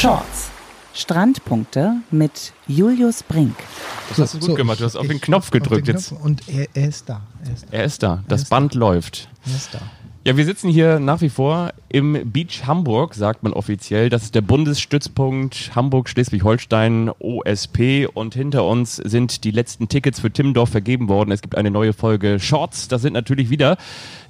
Shorts. Strandpunkte mit Julius Brink. Das hast du gut so, gemacht. Du hast auf den Knopf gedrückt den Knopf jetzt. Und er, er, ist da. Er ist da. Er ist da. Das ist Band da. läuft. Er ist da. Ja, wir sitzen hier nach wie vor im Beach Hamburg, sagt man offiziell. Das ist der Bundesstützpunkt Hamburg-Schleswig-Holstein OSP und hinter uns sind die letzten Tickets für Timmendorf vergeben worden. Es gibt eine neue Folge Shorts. Das sind natürlich wieder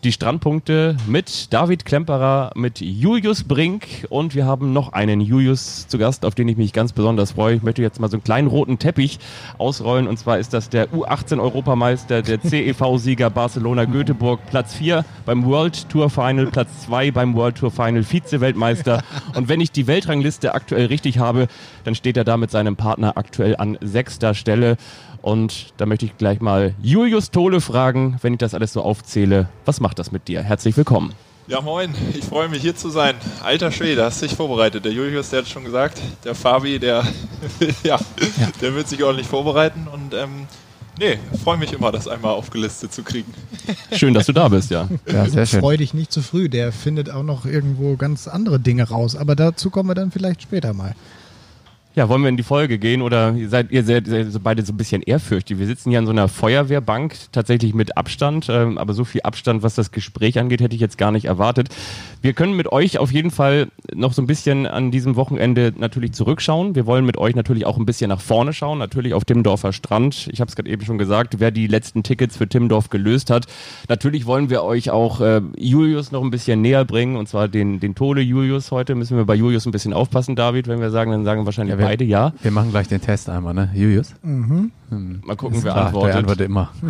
die Strandpunkte mit David Klemperer, mit Julius Brink und wir haben noch einen Julius zu Gast, auf den ich mich ganz besonders freue. Ich möchte jetzt mal so einen kleinen roten Teppich ausrollen und zwar ist das der U18-Europameister, der CEV-Sieger Barcelona-Göteborg, Platz 4 beim World Tour Final, Platz 2 beim World Tour Final, Vize-Weltmeister und wenn ich die Weltrangliste aktuell richtig habe, dann steht er da mit seinem Partner aktuell an sechster Stelle. Und da möchte ich gleich mal Julius Tole fragen, wenn ich das alles so aufzähle, was macht das mit dir? Herzlich willkommen. Ja, moin. Ich freue mich hier zu sein. Alter Schwede, hast dich vorbereitet. Der Julius, der hat schon gesagt. Der Fabi, der, ja, ja, der wird sich ordentlich vorbereiten. Und ähm, nee, freue mich immer, das einmal aufgelistet zu kriegen. Schön, dass du da bist, ja. Ja, sehr schön. Freu dich nicht zu früh. Der findet auch noch irgendwo ganz andere Dinge raus. Aber dazu kommen wir dann vielleicht später mal. Ja, wollen wir in die Folge gehen oder seid ihr seid, seid beide so ein bisschen ehrfürchtig? Wir sitzen hier an so einer Feuerwehrbank, tatsächlich mit Abstand, ähm, aber so viel Abstand, was das Gespräch angeht, hätte ich jetzt gar nicht erwartet. Wir können mit euch auf jeden Fall noch so ein bisschen an diesem Wochenende natürlich zurückschauen. Wir wollen mit euch natürlich auch ein bisschen nach vorne schauen, natürlich auf Timmendorfer Strand. Ich habe es gerade eben schon gesagt, wer die letzten Tickets für Timmendorf gelöst hat. Natürlich wollen wir euch auch äh, Julius noch ein bisschen näher bringen und zwar den, den Tole Julius heute. Müssen wir bei Julius ein bisschen aufpassen, David, wenn wir sagen, dann sagen wir wahrscheinlich wir, beide ja. Wir machen gleich den Test einmal, ne? Julius? Mhm. Hm. Mal gucken, wer antwortet. Der antwortet immer.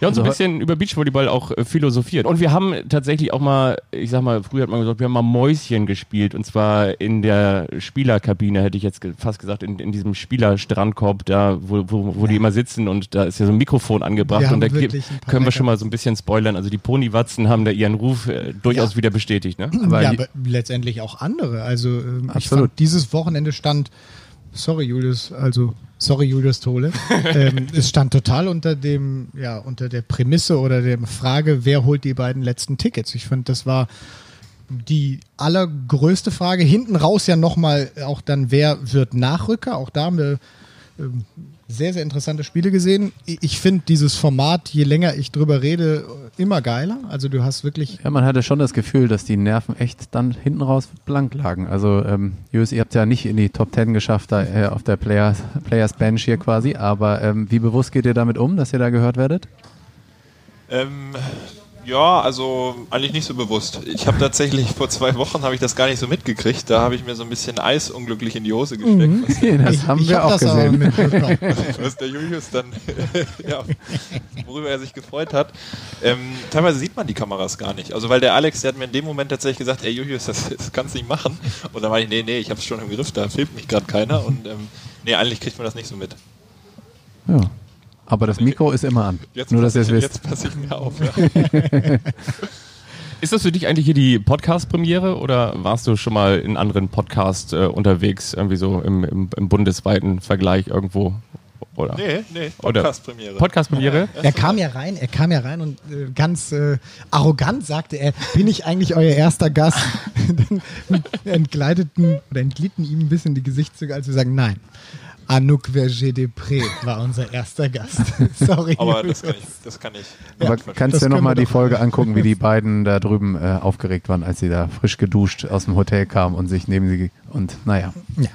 Ja, und so ein Also- bisschen über Beachvolleyball auch äh, philosophiert. Und wir haben tatsächlich auch mal, ich sag mal, früher hat man gesagt, wir haben mal Mäuschen gespielt. Und zwar in der Spielerkabine, hätte ich jetzt fast gesagt, in, in diesem Spielerstrandkorb, da, wo, wo, wo die immer sitzen. Und da ist ja so ein Mikrofon angebracht. Und da können wir schon mal so ein bisschen spoilern. Also die Ponywatzen haben da ihren Ruf äh, durchaus Ja. wieder bestätigt. Ne? Aber ja, aber letztendlich auch andere. Also ähm, ich fand, dieses Wochenende stand, sorry Julius, also sorry Julius Tole, ähm, es stand total unter dem, ja, unter der Prämisse oder der Frage, wer holt die beiden letzten Tickets. Ich finde, das war die allergrößte Frage. Hinten raus ja nochmal auch dann, wer wird Nachrücker? Auch da haben wir sehr, sehr interessante Spiele gesehen. Ich- finde dieses Format, je länger ich drüber rede, immer geiler. Also du hast wirklich Ja, man hatte schon das Gefühl, dass die Nerven echt dann hinten raus blank lagen. Also, ähm, Julius, ihr habt ja nicht in die Top Ten geschafft, da, äh, auf der Players, Players Bench hier quasi, aber ähm, wie bewusst geht ihr damit um, dass ihr da gehört werdet? Ähm, ja, also eigentlich nicht so bewusst. Ich habe tatsächlich vor zwei Wochen habe ich das gar nicht so mitgekriegt. Da habe ich mir so ein bisschen Eis unglücklich in die Hose gesteckt, was, das ich, haben ich wir hab auch gesehen. was der Julius dann, ja, worüber er sich gefreut hat. Ähm, teilweise sieht man die Kameras gar nicht. Also weil der Alex, der hat mir in dem Moment tatsächlich gesagt, ey Julius, das, das kannst du nicht machen. Und dann war ich, nee, nee, ich habe es schon im Griff, da filmt mich gerade keiner. Und ähm, nee, eigentlich kriegt man das nicht so mit. Ja. Aber das Mikro ist immer an. Jetzt Nur, dass ihr es passe ich- wisst. Jetzt passe ich mir auf. Ja. Ist das für dich eigentlich hier die Podcast-Premiere oder warst du schon mal in anderen Podcasts äh, unterwegs, irgendwie so im, im, im bundesweiten Vergleich irgendwo? Oder? Nee, nee, Podcast-Premiere. Podcast-Premiere? Er kam ja rein, er kam ja rein und äh, ganz äh, arrogant sagte er, bin ich eigentlich euer erster Gast? Dann entgleiteten oder entglitten ihm ein bisschen die Gesichtszüge, als wir sagen, nein. Anouk Verger-Depré war unser erster Gast. Sorry. Aber das kann ich, das kann ich. Aber nicht kannst du dir nochmal die. Folge angucken, wie die beiden da drüben äh, aufgeregt waren, als sie da frisch geduscht aus dem Hotel kamen und sich neben sie und naja. ja.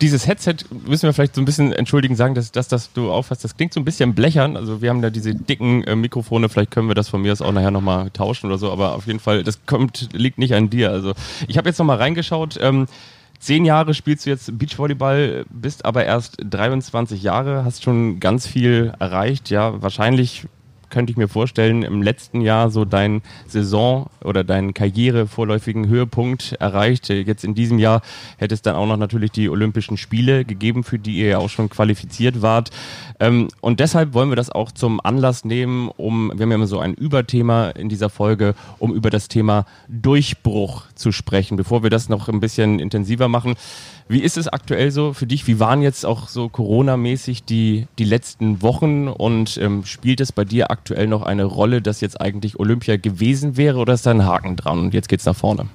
Dieses Headset müssen wir vielleicht so ein bisschen entschuldigen, sagen, dass das, das du aufhast, das klingt so ein bisschen blechern. Also wir haben da diese dicken äh, Mikrofone, vielleicht können wir das von mir aus auch nachher nochmal tauschen oder so, aber auf jeden Fall, das kommt, liegt nicht an dir. Also ich habe jetzt nochmal reingeschaut. Ähm, Zehn Jahre spielst du jetzt Beachvolleyball, bist aber erst 23 Jahre, hast schon ganz viel erreicht. Ja, wahrscheinlich könnte ich mir vorstellen, im letzten Jahr so dein Saison oder deinen Karriere vorläufigen Höhepunkt erreicht. Jetzt in diesem Jahr hätte es dann auch noch natürlich die Olympischen Spiele gegeben, für die ihr ja auch schon qualifiziert wart. Ähm, und deshalb wollen wir das auch zum Anlass nehmen, um, wir haben ja immer so ein Überthema in dieser Folge, um über das Thema Durchbruch zu sprechen. Bevor wir das noch ein bisschen intensiver machen, wie ist es aktuell so für dich? Wie waren jetzt auch so Corona-mäßig die, die letzten Wochen und ähm, spielt es bei dir aktuell noch eine Rolle, dass jetzt eigentlich Olympia gewesen wäre oder ist da ein Haken dran und jetzt geht's nach vorne?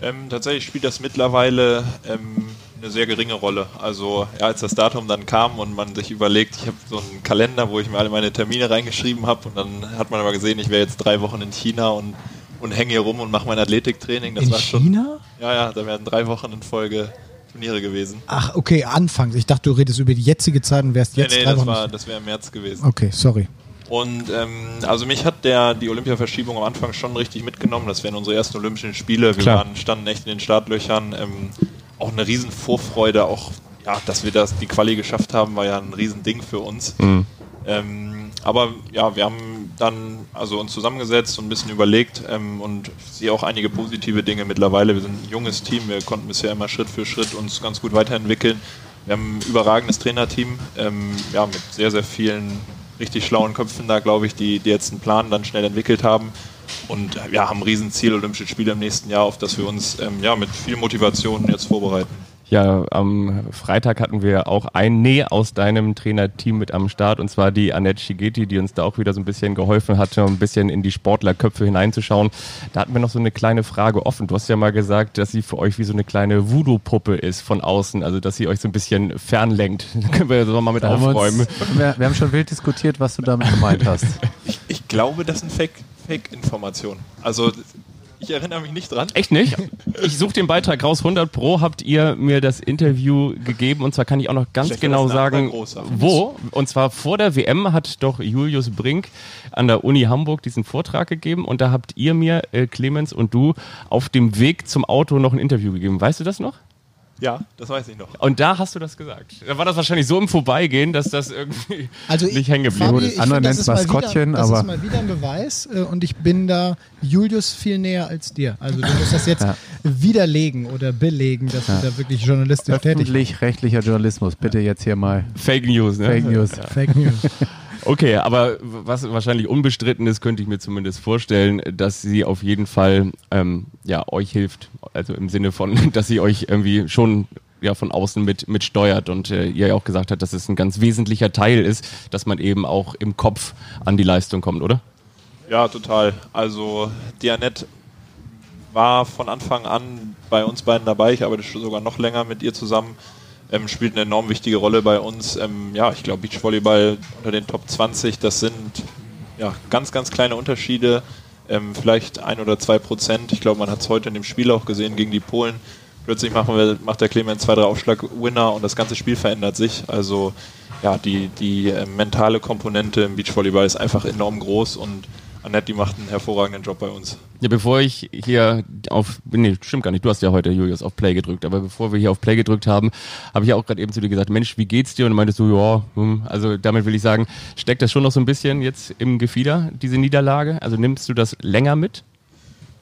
Ähm, tatsächlich spielt das mittlerweile ähm, eine sehr geringe Rolle. Also ja, als das Datum dann kam und man sich überlegt, ich habe so einen Kalender, wo ich mir alle meine Termine reingeschrieben habe und dann hat man aber gesehen, ich wäre jetzt drei Wochen in China und, und hänge hier rum und mache mein Athletiktraining. Das In war schon. China? Ja, ja, da wären drei Wochen in Folge Turniere gewesen. Ach, okay, anfangs. Ich dachte, du redest über die jetzige Zeit und wärst Nee, jetzt nee, drei das Wochen. war, das wäre im März gewesen. okay, sorry. Und ähm, also mich hat der die Olympiaverschiebung am Anfang schon richtig mitgenommen. Das wären unsere ersten Olympischen Spiele. Wir Klar. waren, standen echt in den Startlöchern. Ähm, auch eine riesen Vorfreude, auch ja, dass wir das die Quali geschafft haben, war ja ein Riesending für uns. Mhm. Ähm, aber ja, wir haben dann also uns zusammengesetzt und ein bisschen überlegt ähm, und sehe auch einige positive Dinge mittlerweile. Wir sind ein junges Team, wir konnten bisher immer Schritt für Schritt uns ganz gut weiterentwickeln. Wir haben ein überragendes Trainerteam, ähm, ja, mit sehr, sehr vielen richtig schlauen Köpfen da, glaube ich, die, die jetzt einen Plan dann schnell entwickelt haben. Und äh, ja, haben ein Riesenziel, Olympische Spiele im nächsten Jahr, auf das wir uns ähm, ja, mit viel Motivation jetzt vorbereiten. Ja, am Freitag hatten wir auch ein Nee aus deinem Trainerteam mit am Start und zwar die Annette Schigeti, die uns da auch wieder so ein bisschen geholfen hat, um ein bisschen in die Sportlerköpfe hineinzuschauen. Da hatten wir noch so eine kleine Frage offen. Du hast ja mal gesagt, dass sie für euch wie so eine kleine Voodoo-Puppe ist von außen, also dass sie euch so ein bisschen fernlenkt. können wir so mal mit Da haben wir, aufräumen. uns, wir, wir haben schon wild diskutiert, was du damit gemeint hast. Ich, ich glaube, das sind Fake- Fake-Informationen. also ich erinnere mich nicht dran. Echt nicht? Ich suche den Beitrag raus. 100 Pro habt ihr mir das Interview gegeben und zwar kann ich auch noch ganz war genau sagen, wo. Und zwar vor der WM hat doch Julius Brink an der Uni Hamburg diesen Vortrag gegeben und da habt ihr mir, äh, Clemens und du, auf dem Weg zum Auto noch ein Interview gegeben. Weißt du das noch? Ja, das weiß ich noch. Und da hast du das gesagt. Da war das wahrscheinlich so im Vorbeigehen, dass das irgendwie Also nicht hängen geblieben ist. ich andere das ist mal Maskottchen, wieder, das aber- ist mal wieder ein Beweis äh, und ich bin da Julius viel näher als dir. Also du musst das jetzt Ja. widerlegen oder belegen, dass du da wirklich journalistisch tätig bist. Öffentlich-rechtlicher Journalismus. Bitte jetzt hier mal Fake News, ne? Fake News. Fake News. Okay, aber was wahrscheinlich unbestritten ist, könnte ich mir zumindest vorstellen, dass sie auf jeden Fall ähm, ja, euch hilft. Also im Sinne von, dass sie euch irgendwie schon ja, von außen mit, mit steuert und äh, ihr ja auch gesagt habt, dass es ein ganz wesentlicher Teil ist, dass man eben auch im Kopf an die Leistung kommt, oder? Ja, total. Also die Annette war von Anfang an bei uns beiden dabei. Ich arbeite sogar noch länger mit ihr zusammen. Ähm, spielt eine enorm wichtige Rolle bei uns. Ähm, ja, ich glaube, Beachvolleyball unter den Top 20, das sind ja, ganz, ganz kleine Unterschiede. Ähm, vielleicht ein oder zwei Prozent. Ich glaube, man hat es heute in dem Spiel auch gesehen gegen die Polen. Plötzlich wir, macht der Clemens zwei, drei Aufschlag-Winner und das ganze Spiel verändert sich. Also ja, die, die äh, mentale Komponente im Beachvolleyball ist einfach enorm groß und Annette, die macht einen hervorragenden Job bei uns. Ja, bevor ich hier auf, nee, stimmt gar nicht, du hast ja heute, Julius, auf Play gedrückt, aber bevor wir hier auf Play gedrückt haben, habe ich ja auch gerade eben zu dir gesagt, Mensch, wie geht's dir? Und du meintest so, ja, hm, also damit will ich sagen, steckt das schon noch so ein bisschen jetzt im Gefieder, diese Niederlage? Also nimmst du das länger mit?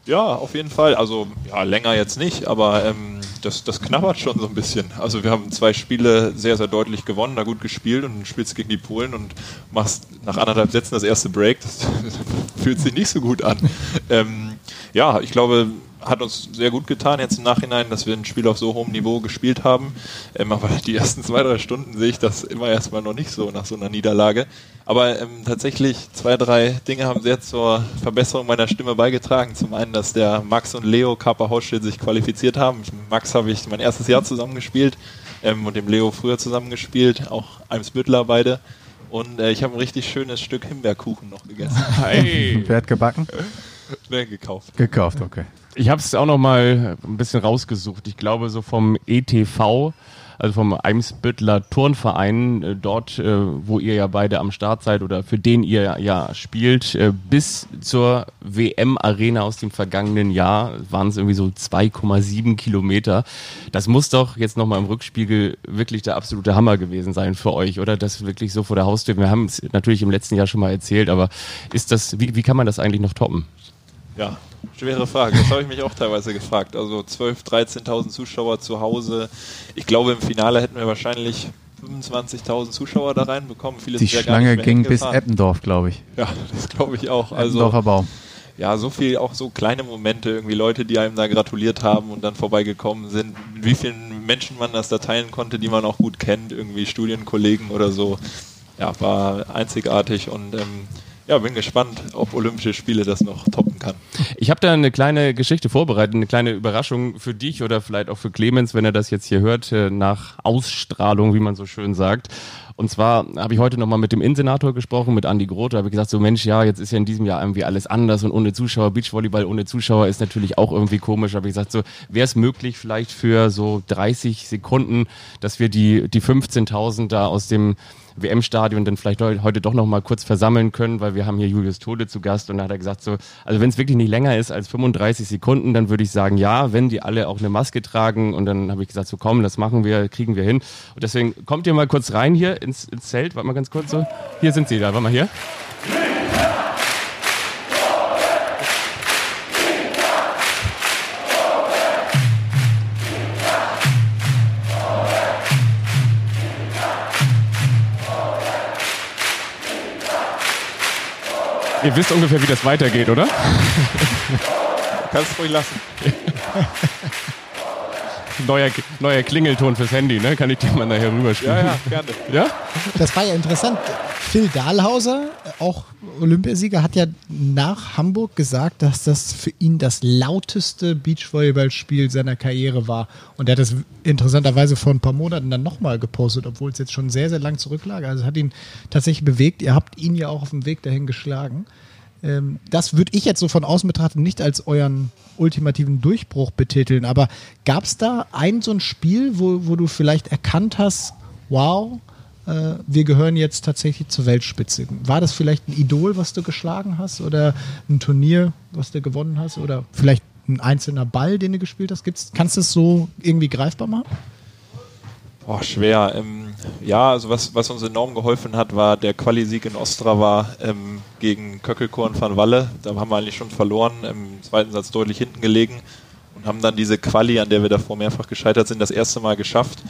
Ja, auf jeden Fall. Also ja, länger jetzt nicht, aber ähm, das, das knabbert schon so ein bisschen. Also wir haben zwei Spiele sehr, sehr deutlich gewonnen, da gut gespielt und spielst gegen die Polen und machst nach anderthalb Sätzen das erste Break. Das fühlt sich nicht so gut an. Ähm, ja, ich glaube, hat uns sehr gut getan jetzt im Nachhinein, dass wir ein Spiel auf so hohem Niveau gespielt haben. Ähm, aber die ersten zwei, drei Stunden sehe ich das immer erstmal noch nicht so nach so einer Niederlage. Aber ähm, tatsächlich zwei, drei Dinge haben sehr zur Verbesserung meiner Stimme beigetragen. Zum einen, dass der Max und Leo Kappa Hauschild sich qualifiziert haben. Mit Max habe ich mein erstes Jahr zusammengespielt ähm, und dem Leo früher zusammengespielt, auch Eimsbüttler beide. Und äh, ich habe ein richtig schönes Stück Himbeerkuchen noch gegessen. Hey. Wer hat gebacken? Schnell gekauft. Gekauft, okay. Ich habe es auch noch mal ein bisschen rausgesucht. Ich glaube, so vom ETV, also vom Eimsbüttler Turnverein, äh, dort, äh, wo ihr ja beide am Start seid oder für den ihr ja spielt, äh, bis zur WM-Arena aus dem vergangenen Jahr waren es irgendwie so 2,7 Kilometer. Das muss doch jetzt noch mal im Rückspiegel wirklich der absolute Hammer gewesen sein für euch, oder? Das wirklich so vor der Haustür. Wir haben es natürlich im letzten Jahr schon mal erzählt, aber ist das, wie, wie kann man das eigentlich noch toppen? Ja, schwere Frage. Das habe ich mich auch teilweise gefragt. Also 12.000, 13.000 Zuschauer zu Hause. Ich glaube, im Finale hätten wir wahrscheinlich 25.000 Zuschauer da reinbekommen. Viele Die Schlange ging bis. Eppendorf, glaube ich. Ja, das glaube ich auch. Also Eppendorfer Baum. ja, so viel, auch so kleine Momente, irgendwie Leute, die einem da gratuliert haben und dann vorbeigekommen sind. Mit wie vielen Menschen man das da teilen konnte, die man auch gut kennt, irgendwie Studienkollegen oder so. Ja, war einzigartig und ähm, ja, bin gespannt, ob Olympische Spiele das noch toppen kann. Ich habe da eine kleine Geschichte vorbereitet, eine kleine Überraschung für dich oder vielleicht auch für Clemens, wenn er das jetzt hier hört, äh, nach Ausstrahlung, wie man so schön sagt. Und zwar habe ich heute nochmal mit dem Innensenator gesprochen, mit Andi Groth. Da habe ich gesagt, so Mensch, ja, jetzt ist ja in diesem Jahr irgendwie alles anders und ohne Zuschauer, Beachvolleyball ohne Zuschauer ist natürlich auch irgendwie komisch. Da habe ich gesagt, so wäre es möglich vielleicht für so 30 Sekunden, dass wir die, die 15.000 da aus dem WM-Stadion dann vielleicht heute doch noch mal kurz versammeln können, weil wir haben hier Julius Tode zu Gast und da hat er gesagt so, also wenn es wirklich nicht länger ist als 35 Sekunden, dann würde ich sagen ja, wenn die alle auch eine Maske tragen und dann habe ich gesagt so komm, das machen wir, kriegen wir hin und deswegen kommt ihr mal kurz rein hier ins, ins Zelt, warte mal ganz kurz so, hier sind sie da, warte mal hier. Ihr wisst ungefähr, wie das weitergeht, oder? Kannst du ruhig lassen. neuer, neuer Klingelton fürs Handy, ne? Kann ich dir mal nachher rüberspielen? Ja, ja, gerne. Ja? Das war ja interessant. Phil Dahlhauser, auch Olympiasieger, hat ja nach Hamburg gesagt, dass das für ihn das lauteste Beachvolleyballspiel seiner Karriere war. Und er hat das interessanterweise vor ein paar Monaten dann nochmal gepostet, obwohl es jetzt schon sehr, sehr lang zurücklag. Also es hat ihn tatsächlich bewegt. Ihr habt ihn ja auch auf dem Weg dahin geschlagen. Ähm, das würde ich jetzt so von außen betrachten nicht als euren ultimativen Durchbruch betiteln, aber gab es da ein so ein Spiel, wo, wo du vielleicht erkannt hast, wow, äh, wir gehören jetzt tatsächlich zur Weltspitze? War das vielleicht ein Idol, was du geschlagen hast oder ein Turnier, was du gewonnen hast oder vielleicht ein einzelner Ball, den du gespielt hast? Gibt's, kannst du es so irgendwie greifbar machen? Boah, schwer. Ähm, ja, also was, was uns enorm geholfen hat, war der Quali-Sieg in Ostrava ähm, gegen Köckelkorn van Walle. Da haben wir eigentlich schon verloren, im zweiten Satz deutlich hinten gelegen und haben dann diese Quali, an der wir davor mehrfach gescheitert sind, das erste Mal geschafft.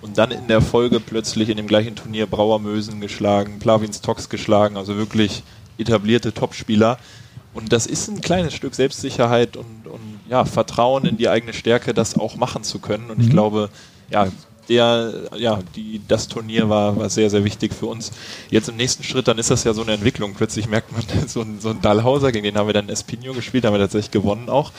Und dann in der Folge plötzlich in dem gleichen Turnier Brauer Mösen geschlagen, Plavins Tox geschlagen, also wirklich etablierte Topspieler. Und das ist ein kleines Stück Selbstsicherheit und, und ja, Vertrauen in die eigene Stärke, das auch machen zu können. Und ich mhm. glaube, ja, der, ja, die, das Turnier war, war sehr, sehr wichtig für uns. Jetzt im nächsten Schritt, dann ist das ja so eine Entwicklung. Plötzlich merkt man, so ein, so ein Dahlhauser, gegen den haben wir dann Espino gespielt, haben wir tatsächlich gewonnen auch.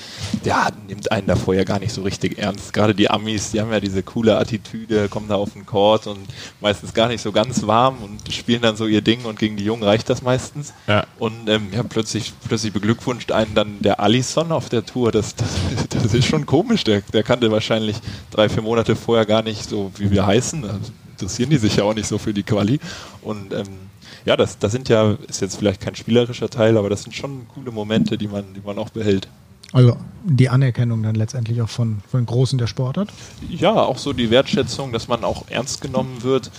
Der nimmt einen davor ja gar nicht so richtig ernst. Gerade die Amis, die haben ja diese coole Attitüde, kommen da auf den Court und meistens gar nicht so ganz warm und spielen dann so ihr Ding und gegen die Jungen reicht das meistens. Ja. Und ähm, ja, plötzlich, plötzlich beglückwünscht einen dann der Alisson auf der Tour. Das, das, das ist schon komisch. Der, der kannte wahrscheinlich drei, vier Monate vorher gar nicht so wie wir heißen. Interessieren die sich ja auch nicht so für die Quali. Und ähm, ja, das, das sind ja, ist jetzt vielleicht kein spielerischer Teil, aber das sind schon coole Momente, die man, die man auch behält. Also die Anerkennung dann letztendlich auch von, von Großen der Sportart? Ja, auch so die Wertschätzung, dass man auch ernst genommen wird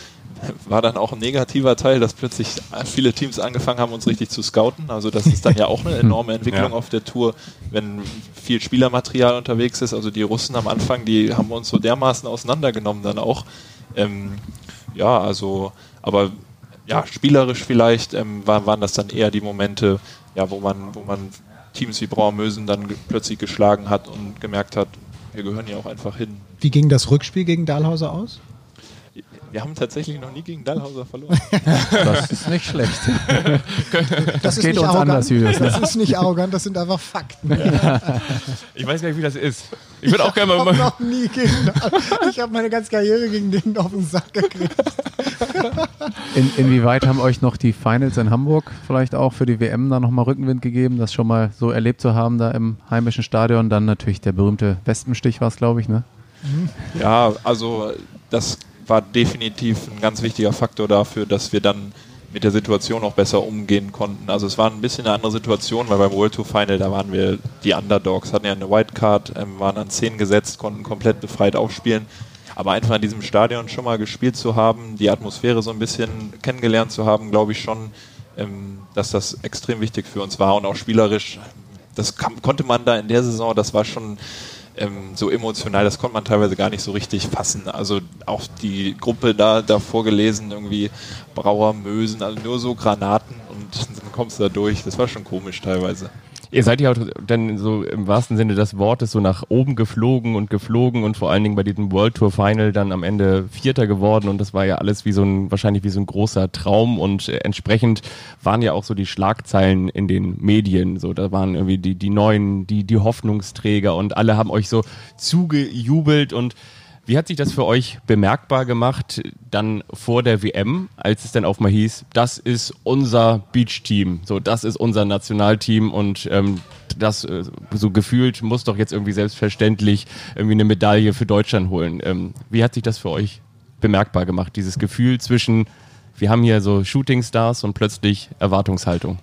war dann auch ein negativer Teil, dass plötzlich viele Teams angefangen haben, uns richtig zu scouten. Also das ist dann ja auch eine enorme Entwicklung ja. auf der Tour, wenn viel Spielermaterial unterwegs ist. Also die Russen am Anfang, die haben uns so dermaßen auseinandergenommen dann auch. Ähm, ja, also, aber ja, spielerisch vielleicht ähm, waren, waren das dann eher die Momente, ja, wo man, wo man Teams wie Brauermösen dann plötzlich geschlagen hat und gemerkt hat, wir gehören hier auch einfach hin. Wie ging das Rückspiel gegen Dahlhauser aus? Wir haben tatsächlich noch nie gegen Dallhauser verloren. Das ist nicht schlecht. Das, das geht uns arrogant. anders, Julius. Das ist nicht arrogant, das sind einfach Fakten. Ich weiß gar nicht, wie das ist. Ich würde auch gerne mal. Ich habe noch nie gegen Ich habe meine ganze Karriere gegen den auf den Sack gekriegt. In, inwieweit haben euch noch die Finals in Hamburg vielleicht auch für die WM da nochmal Rückenwind gegeben, das schon mal so erlebt zu haben da im heimischen Stadion? Dann natürlich der berühmte Wespenstich war es, glaube ich, ne? Ja, also das war definitiv ein ganz wichtiger Faktor dafür, dass wir dann mit der Situation auch besser umgehen konnten. Also es war ein bisschen eine andere Situation, weil beim World Tour Final, da waren wir die Underdogs, hatten ja eine Wildcard, ähm, waren an 10 gesetzt, konnten komplett befreit aufspielen. Aber einfach in diesem Stadion schon mal gespielt zu haben, die Atmosphäre so ein bisschen kennengelernt zu haben, glaube ich schon, ähm, dass das extrem wichtig für uns war und auch spielerisch. Das konnte man da in der Saison, das war schon ähm, so emotional, das konnte man teilweise gar nicht so richtig fassen. Also auch die Gruppe da davor gelesen, irgendwie Brauer, Mösen, also nur so Granaten und dann kommst du da durch. Das war schon komisch teilweise. Ihr seid ja auch dann so im wahrsten Sinne des Wortes so nach oben geflogen und geflogen und vor allen Dingen bei diesem World Tour Final dann am Ende Vierter geworden. Und das war ja alles wie so ein, wahrscheinlich wie so ein großer Traum. Und äh, entsprechend waren ja auch so die Schlagzeilen in den Medien, so da waren irgendwie die, die neuen, die, die Hoffnungsträger. Und alle haben euch so zugejubelt. Und wie hat sich das für euch bemerkbar gemacht, dann vor der WM, als es dann auch mal hieß, das ist unser Beach-Team, so das ist unser Nationalteam und ähm, das äh, so gefühlt muss doch jetzt irgendwie selbstverständlich irgendwie eine Medaille für Deutschland holen. Ähm, wie hat sich das für euch bemerkbar gemacht, dieses Gefühl zwischen, wir haben hier so Shooting-Stars und plötzlich Erwartungshaltung?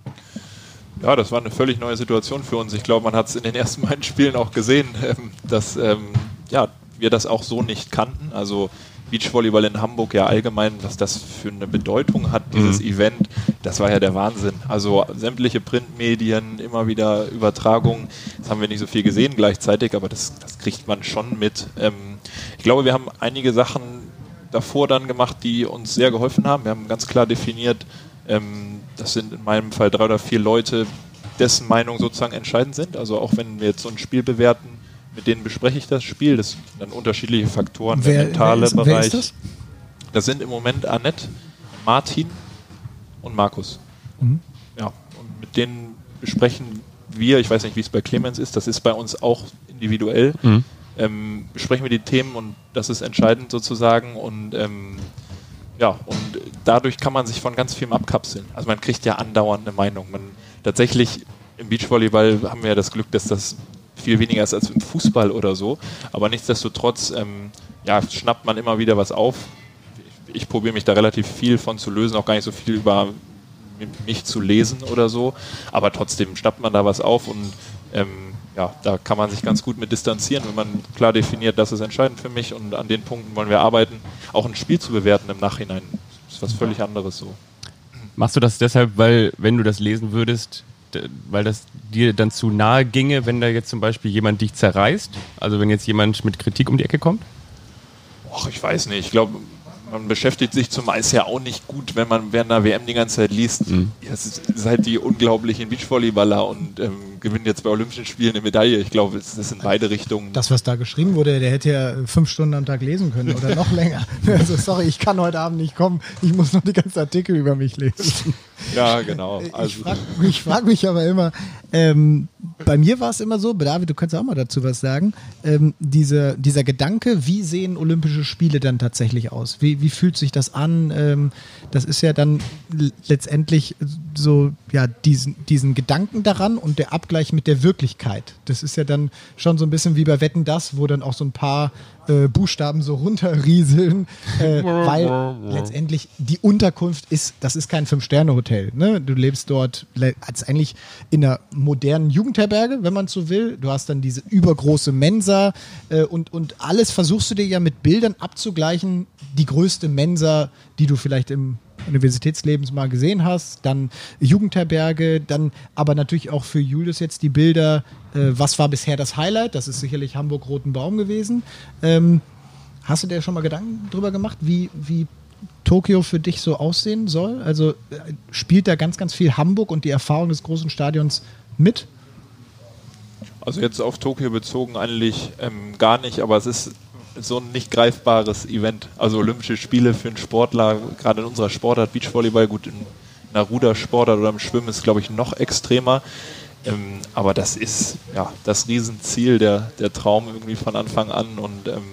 Ja, das war eine völlig neue Situation für uns. Ich glaube, man hat es in den ersten beiden Spielen auch gesehen, ähm, dass ähm, ja, wir das auch so nicht kannten. Also Beachvolleyball in Hamburg ja allgemein, was das für eine Bedeutung hat, dieses mhm. Event, das war ja der Wahnsinn. Also sämtliche Printmedien, immer wieder Übertragungen, das haben wir nicht so viel gesehen gleichzeitig, aber das, das kriegt man schon mit. Ähm, ich glaube, wir haben einige Sachen davor dann gemacht, die uns sehr geholfen haben. Wir haben ganz klar definiert, ähm, das sind in meinem Fall drei oder vier Leute, dessen Meinung sozusagen entscheidend sind. Also auch wenn wir jetzt so ein Spiel bewerten, mit denen bespreche ich das Spiel. Das sind dann unterschiedliche Faktoren, wer, der mentale wer ist, Bereich. Wer ist das? das sind im Moment Annette, Martin und Markus. Mhm. Ja, und mit denen besprechen wir, ich weiß nicht, wie es bei Clemens ist, das ist bei uns auch individuell, mhm. ähm, besprechen wir die Themen und das ist entscheidend sozusagen und ähm, ja, und dadurch kann man sich von ganz vielem abkapseln. Also man kriegt ja andauernd eine Meinung. Man tatsächlich im Beachvolleyball haben wir ja das Glück, dass das viel weniger ist als im Fußball oder so. Aber nichtsdestotrotz ähm, ja, schnappt man immer wieder was auf. Ich, ich probiere mich da relativ viel von zu lösen, auch gar nicht so viel über mich zu lesen oder so. Aber trotzdem schnappt man da was auf und ähm, ja, da kann man sich ganz gut mit distanzieren, wenn man klar definiert, das ist entscheidend für mich und an den Punkten wollen wir arbeiten. Auch ein Spiel zu bewerten im Nachhinein ist was völlig anderes so. Machst du das deshalb, weil wenn du das lesen würdest, weil das dir dann zu nahe ginge, wenn da jetzt zum Beispiel jemand dich zerreißt? Also wenn jetzt jemand mit Kritik um die Ecke kommt? Och, ich weiß nicht. Ich glaube, man beschäftigt sich zumeist ja auch nicht gut, wenn man während der WM die ganze Zeit liest. Mhm. Ja, es ist halt die unglaublichen Beachvolleyballer und ähm, gewinnen jetzt bei Olympischen Spielen eine Medaille. Ich glaube, das ist in beide Richtungen. Das, was da geschrieben wurde, der hätte ja fünf Stunden am Tag lesen können oder noch länger. Also sorry, ich kann heute Abend nicht kommen. Ich muss noch die ganzen Artikel über mich lesen. Ja, genau. Also. Ich frage frag mich aber immer, ähm, bei mir war es immer so, David, du kannst auch mal dazu was sagen, ähm, diese, dieser Gedanke, wie sehen Olympische Spiele dann tatsächlich aus? Wie, wie fühlt sich das an? Ähm, das ist ja dann letztendlich so, ja, diesen, diesen Gedanken daran und der Abgleich mit der Wirklichkeit. Das ist ja dann schon so ein bisschen wie bei Wetten das, wo dann auch so ein paar äh, Buchstaben so runterrieseln, äh, weil letztendlich die Unterkunft ist, das ist kein Fünf-Sterne-Hotel. Ne? Du lebst dort als eigentlich in einer modernen Jugendherberge, wenn man so will. Du hast dann diese übergroße Mensa äh, und, und alles versuchst du dir ja mit Bildern abzugleichen. Die größte Mensa, die du vielleicht im Universitätslebens mal gesehen hast, dann Jugendherberge, dann aber natürlich auch für Julius jetzt die Bilder, äh, was war bisher das Highlight? Das ist sicherlich Hamburg-Roten Baum gewesen. Ähm, hast du dir schon mal Gedanken drüber gemacht, wie, wie Tokio für dich so aussehen soll? Also äh, spielt da ganz, ganz viel Hamburg und die Erfahrung des großen Stadions mit? Also jetzt auf Tokio bezogen eigentlich ähm, gar nicht, aber es ist so ein nicht greifbares Event. Also Olympische Spiele für einen Sportler, gerade in unserer Sportart, Beachvolleyball, gut, in einer Rudersportart oder im Schwimmen ist, glaube ich, noch extremer. Ähm, aber das ist ja das Riesenziel, der, der Traum irgendwie von Anfang an und ähm,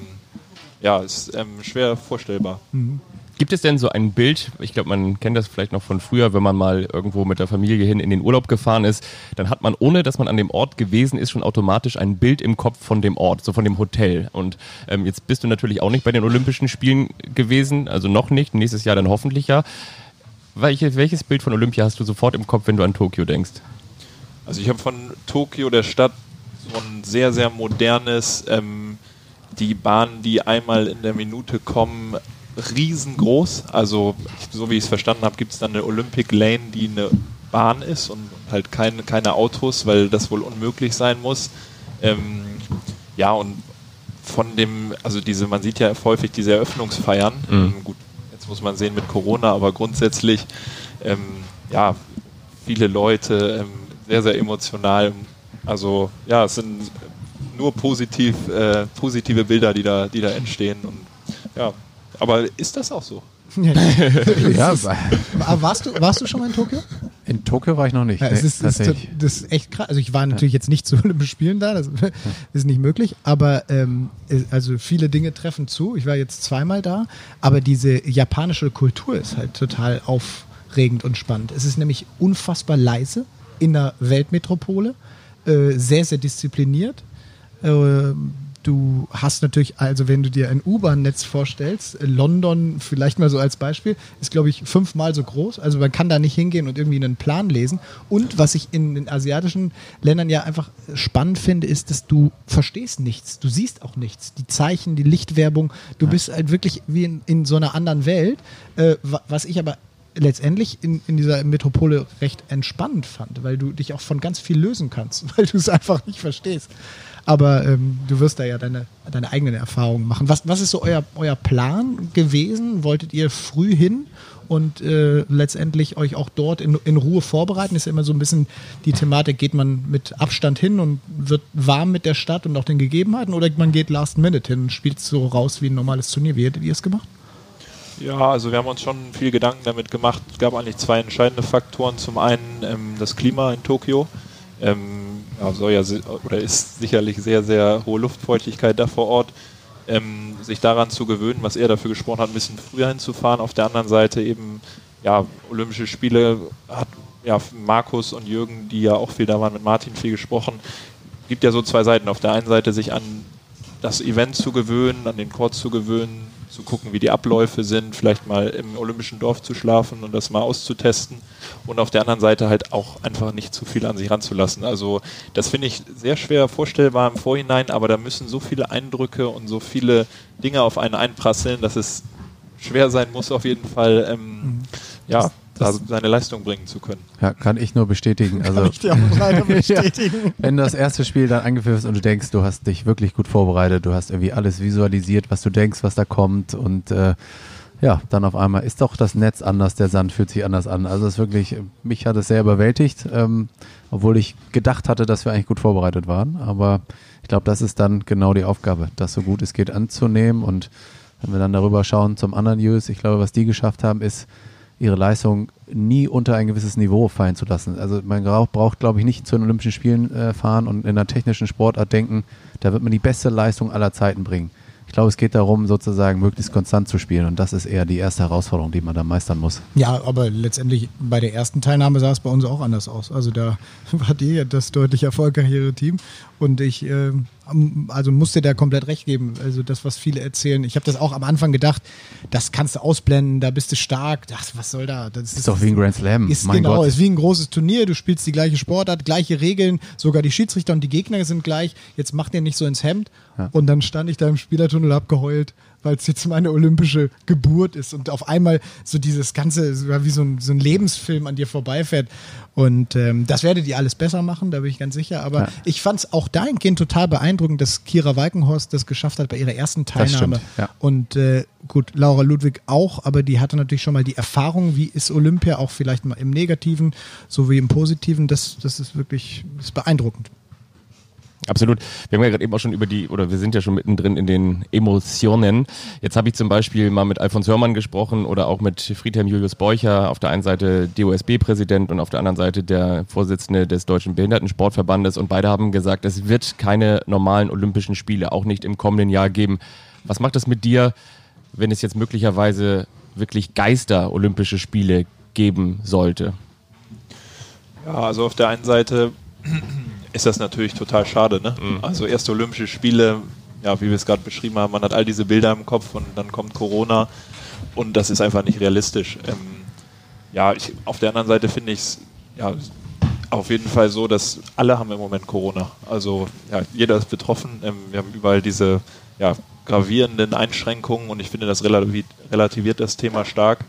ja, ist ähm, schwer vorstellbar. Mhm. Gibt es denn so ein Bild, ich glaube, man kennt das vielleicht noch von früher, wenn man mal irgendwo mit der Familie hin in den Urlaub gefahren ist, dann hat man, ohne dass man an dem Ort gewesen ist, schon automatisch ein Bild im Kopf von dem Ort, so von dem Hotel. Und ähm, jetzt bist du natürlich auch nicht bei den Olympischen Spielen gewesen, also noch nicht, nächstes Jahr dann hoffentlich ja. Welche, welches Bild von Olympia hast du sofort im Kopf, wenn du an Tokio denkst? Also ich habe von Tokio, der Stadt, so ein sehr, sehr modernes, ähm, die Bahnen, die einmal in der Minute kommen, riesengroß. Also, so wie ich es verstanden habe, gibt es dann eine Olympic Lane, die eine Bahn ist und halt keine, keine Autos, weil das wohl unmöglich sein muss. Ähm, ja, und von dem, also diese, man sieht ja häufig diese Eröffnungsfeiern. Mhm. Ähm, gut, jetzt muss man sehen mit Corona, aber grundsätzlich, ähm, ja, viele Leute, ähm, sehr, sehr emotional, Also ja, es sind nur positiv, äh, positive Bilder, die da, die da entstehen. Und, ja, aber ist das auch so? ja, Aber warst du, warst du schon mal in Tokio? in Tokio war ich noch nicht. Ja, es nee, ist, ist, tatsächlich. das ist echt krass. Also ich war natürlich jetzt nicht zu Olympischen Spielen da, das ist nicht möglich, aber ähm, also viele Dinge treffen zu. Ich war jetzt zweimal da, aber diese japanische Kultur ist halt total aufregend und spannend. Es ist nämlich unfassbar leise in der Weltmetropole, äh, sehr, sehr diszipliniert. Äh, du hast natürlich, also wenn du dir ein U-Bahn-Netz vorstellst, London vielleicht mal so als Beispiel, ist glaube ich fünfmal so groß. Also man kann da nicht hingehen und irgendwie einen Plan lesen. Und was ich in den asiatischen Ländern ja einfach spannend finde, ist, dass du verstehst nichts. Du siehst auch nichts. Die Zeichen, die Lichtwerbung, du bist halt wirklich wie in, in so einer anderen Welt. Äh, wa- was ich aber letztendlich in, in dieser Metropole recht entspannend fand, weil du dich auch von ganz viel lösen kannst, weil du es einfach nicht verstehst. Aber ähm, du wirst da ja deine, deine eigenen Erfahrungen machen. Was, was ist so euer, euer Plan gewesen? Wolltet ihr früh hin und äh, letztendlich euch auch dort in, in Ruhe vorbereiten? Ist ja immer so ein bisschen die Thematik, geht man mit Abstand hin und wird warm mit der Stadt und auch den Gegebenheiten oder man geht last minute hin und spielt so raus wie ein normales Turnier? Wie hättet ihr es gemacht? Ja, also wir haben uns schon viel Gedanken damit gemacht. Es gab eigentlich zwei entscheidende Faktoren. Zum einen ähm, das Klima in Tokio. Ähm, ja, soll ja oder ist sicherlich sehr, sehr hohe Luftfeuchtigkeit da vor Ort. Ähm, sich daran zu gewöhnen, was er dafür gesprochen hat, ein bisschen früher hinzufahren. Auf der anderen Seite eben, ja, Olympische Spiele hat ja Markus und Jürgen, die ja auch viel da waren, mit Martin viel gesprochen. Gibt ja so zwei Seiten. Auf der einen Seite sich an das Event zu gewöhnen, an den Court zu gewöhnen, zu gucken, wie die Abläufe sind, vielleicht mal im Olympischen Dorf zu schlafen und das mal auszutesten und auf der anderen Seite halt auch einfach nicht zu viel an sich ranzulassen. Also das finde ich sehr schwer vorstellbar im Vorhinein, aber da müssen so viele Eindrücke und so viele Dinge auf einen einprasseln, dass es schwer sein muss auf jeden Fall, ähm, ja, da seine Leistung bringen zu können. Ja, kann ich nur bestätigen. Also, ich dir auch leider bestätigen. wenn das erste Spiel dann angeführt ist und du denkst, du hast dich wirklich gut vorbereitet, du hast irgendwie alles visualisiert, was du denkst, was da kommt und äh, ja, dann auf einmal ist doch das Netz anders, der Sand fühlt sich anders an. Also es ist wirklich, mich hat es sehr überwältigt, ähm, obwohl ich gedacht hatte, dass wir eigentlich gut vorbereitet waren. Aber ich glaube, das ist dann genau die Aufgabe, das so gut es geht anzunehmen. Und wenn wir dann darüber schauen zum anderen News, ich glaube, was die geschafft haben, ist, ihre Leistung nie unter ein gewisses Niveau fallen zu lassen. Also man braucht, glaube ich, nicht zu den Olympischen Spielen äh, fahren und in einer technischen Sportart denken, da wird man die beste Leistung aller Zeiten bringen. Ich glaube, es geht darum, sozusagen möglichst konstant zu spielen und das ist eher die erste Herausforderung, die man da meistern muss. Ja, aber letztendlich bei der ersten Teilnahme sah es bei uns auch anders aus. Also da ihr ja das deutlich erfolgreichere Team und ich äh, also musste da komplett recht geben. Also das, was viele erzählen. Ich habe das auch am Anfang gedacht, das kannst du ausblenden, da bist du stark. Das, was soll da? Das Ist doch wie ein Grand Slam. Ist mein genau, Gott. ist wie ein großes Turnier. Du spielst die gleiche Sportart, gleiche Regeln, sogar die Schiedsrichter und die Gegner sind gleich. Jetzt macht ihr nicht so ins Hemd. Und dann stand ich da im Spielertunnel, hab geheult, weil es jetzt meine olympische Geburt ist und auf einmal so dieses ganze, so wie so ein, so ein Lebensfilm an dir vorbeifährt. Und ähm, das werdet ihr alles besser machen, da bin ich ganz sicher. Aber Ja. ich fand es auch dahingehend total beeindruckend, dass Kira Walkenhorst das geschafft hat bei ihrer ersten Das Teilnahme. stimmt, ja. Und äh, gut, Laura Ludwig auch, aber die hatte natürlich schon mal die Erfahrung, wie ist Olympia, auch vielleicht mal im Negativen sowie im Positiven. Das, das ist wirklich das ist beeindruckend. Absolut. Wir haben ja gerade eben auch schon über die, oder wir sind ja schon mittendrin in den Emotionen. Jetzt habe ich zum Beispiel mal mit Alfons Hörmann gesprochen oder auch mit Friedhelm Julius Borcher, auf der einen Seite DOSB-Präsident und auf der anderen Seite der Vorsitzende des Deutschen Behindertensportverbandes. Und beide haben gesagt, es wird keine normalen Olympischen Spiele, auch nicht im kommenden Jahr geben. Was macht es mit dir, wenn es jetzt möglicherweise wirklich Geister-Olympische Spiele geben sollte? Ja, also auf der einen Seite ist das natürlich total schade. Ne? Also erste Olympische Spiele, ja, wie wir es gerade beschrieben haben, man hat all diese Bilder im Kopf und dann kommt Corona und das ist einfach nicht realistisch. Ähm, ja, ich, auf der anderen Seite finde ich es ja, auf jeden Fall so, dass alle haben im Moment Corona. Also ja, jeder ist betroffen. Ähm, wir haben überall diese ja, gravierenden Einschränkungen und ich finde, das relativiert, relativiert das Thema stark.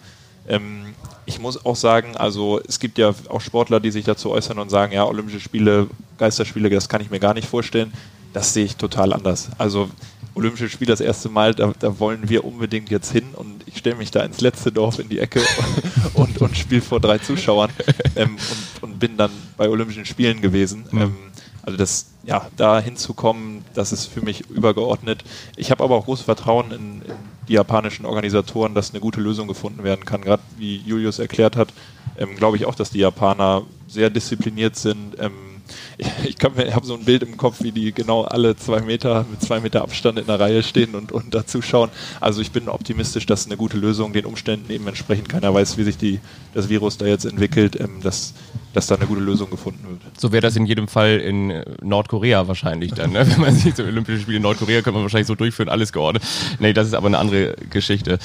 Ähm, ich muss auch sagen, also es gibt ja auch Sportler, die sich dazu äußern und sagen, ja, Olympische Spiele, Geisterspiele, das kann ich mir gar nicht vorstellen. Das sehe ich total anders. Also Olympische Spiele das erste Mal, da, da wollen wir unbedingt jetzt hin und ich stelle mich da ins letzte Dorf in die Ecke und, und spiele vor drei Zuschauern ähm, und, und bin dann bei Olympischen Spielen gewesen. Ähm, Also das, ja, da hinzukommen, das ist für mich übergeordnet. Ich habe aber auch großes Vertrauen in, in, die japanischen Organisatoren, dass eine gute Lösung gefunden werden kann. Gerade wie Julius erklärt hat, ähm, glaube ich auch, dass die Japaner sehr diszipliniert sind. Ähm, ich, ich habe so ein Bild im Kopf, wie die genau alle zwei Meter mit zwei Meter Abstand in der Reihe stehen und, und dazu schauen. Also ich bin optimistisch, dass eine gute Lösung den Umständen eben entsprechend, keiner weiß, wie sich die, das Virus da jetzt entwickelt, ähm, dass, dass da eine gute Lösung gefunden wird. So wäre das in jedem Fall in äh, Nordkorea wahrscheinlich dann. Ne? Wenn man sich so Olympische Spiele in Nordkorea könnte man wahrscheinlich so durchführen, alles geordnet. Nee, das ist aber eine andere Geschichte.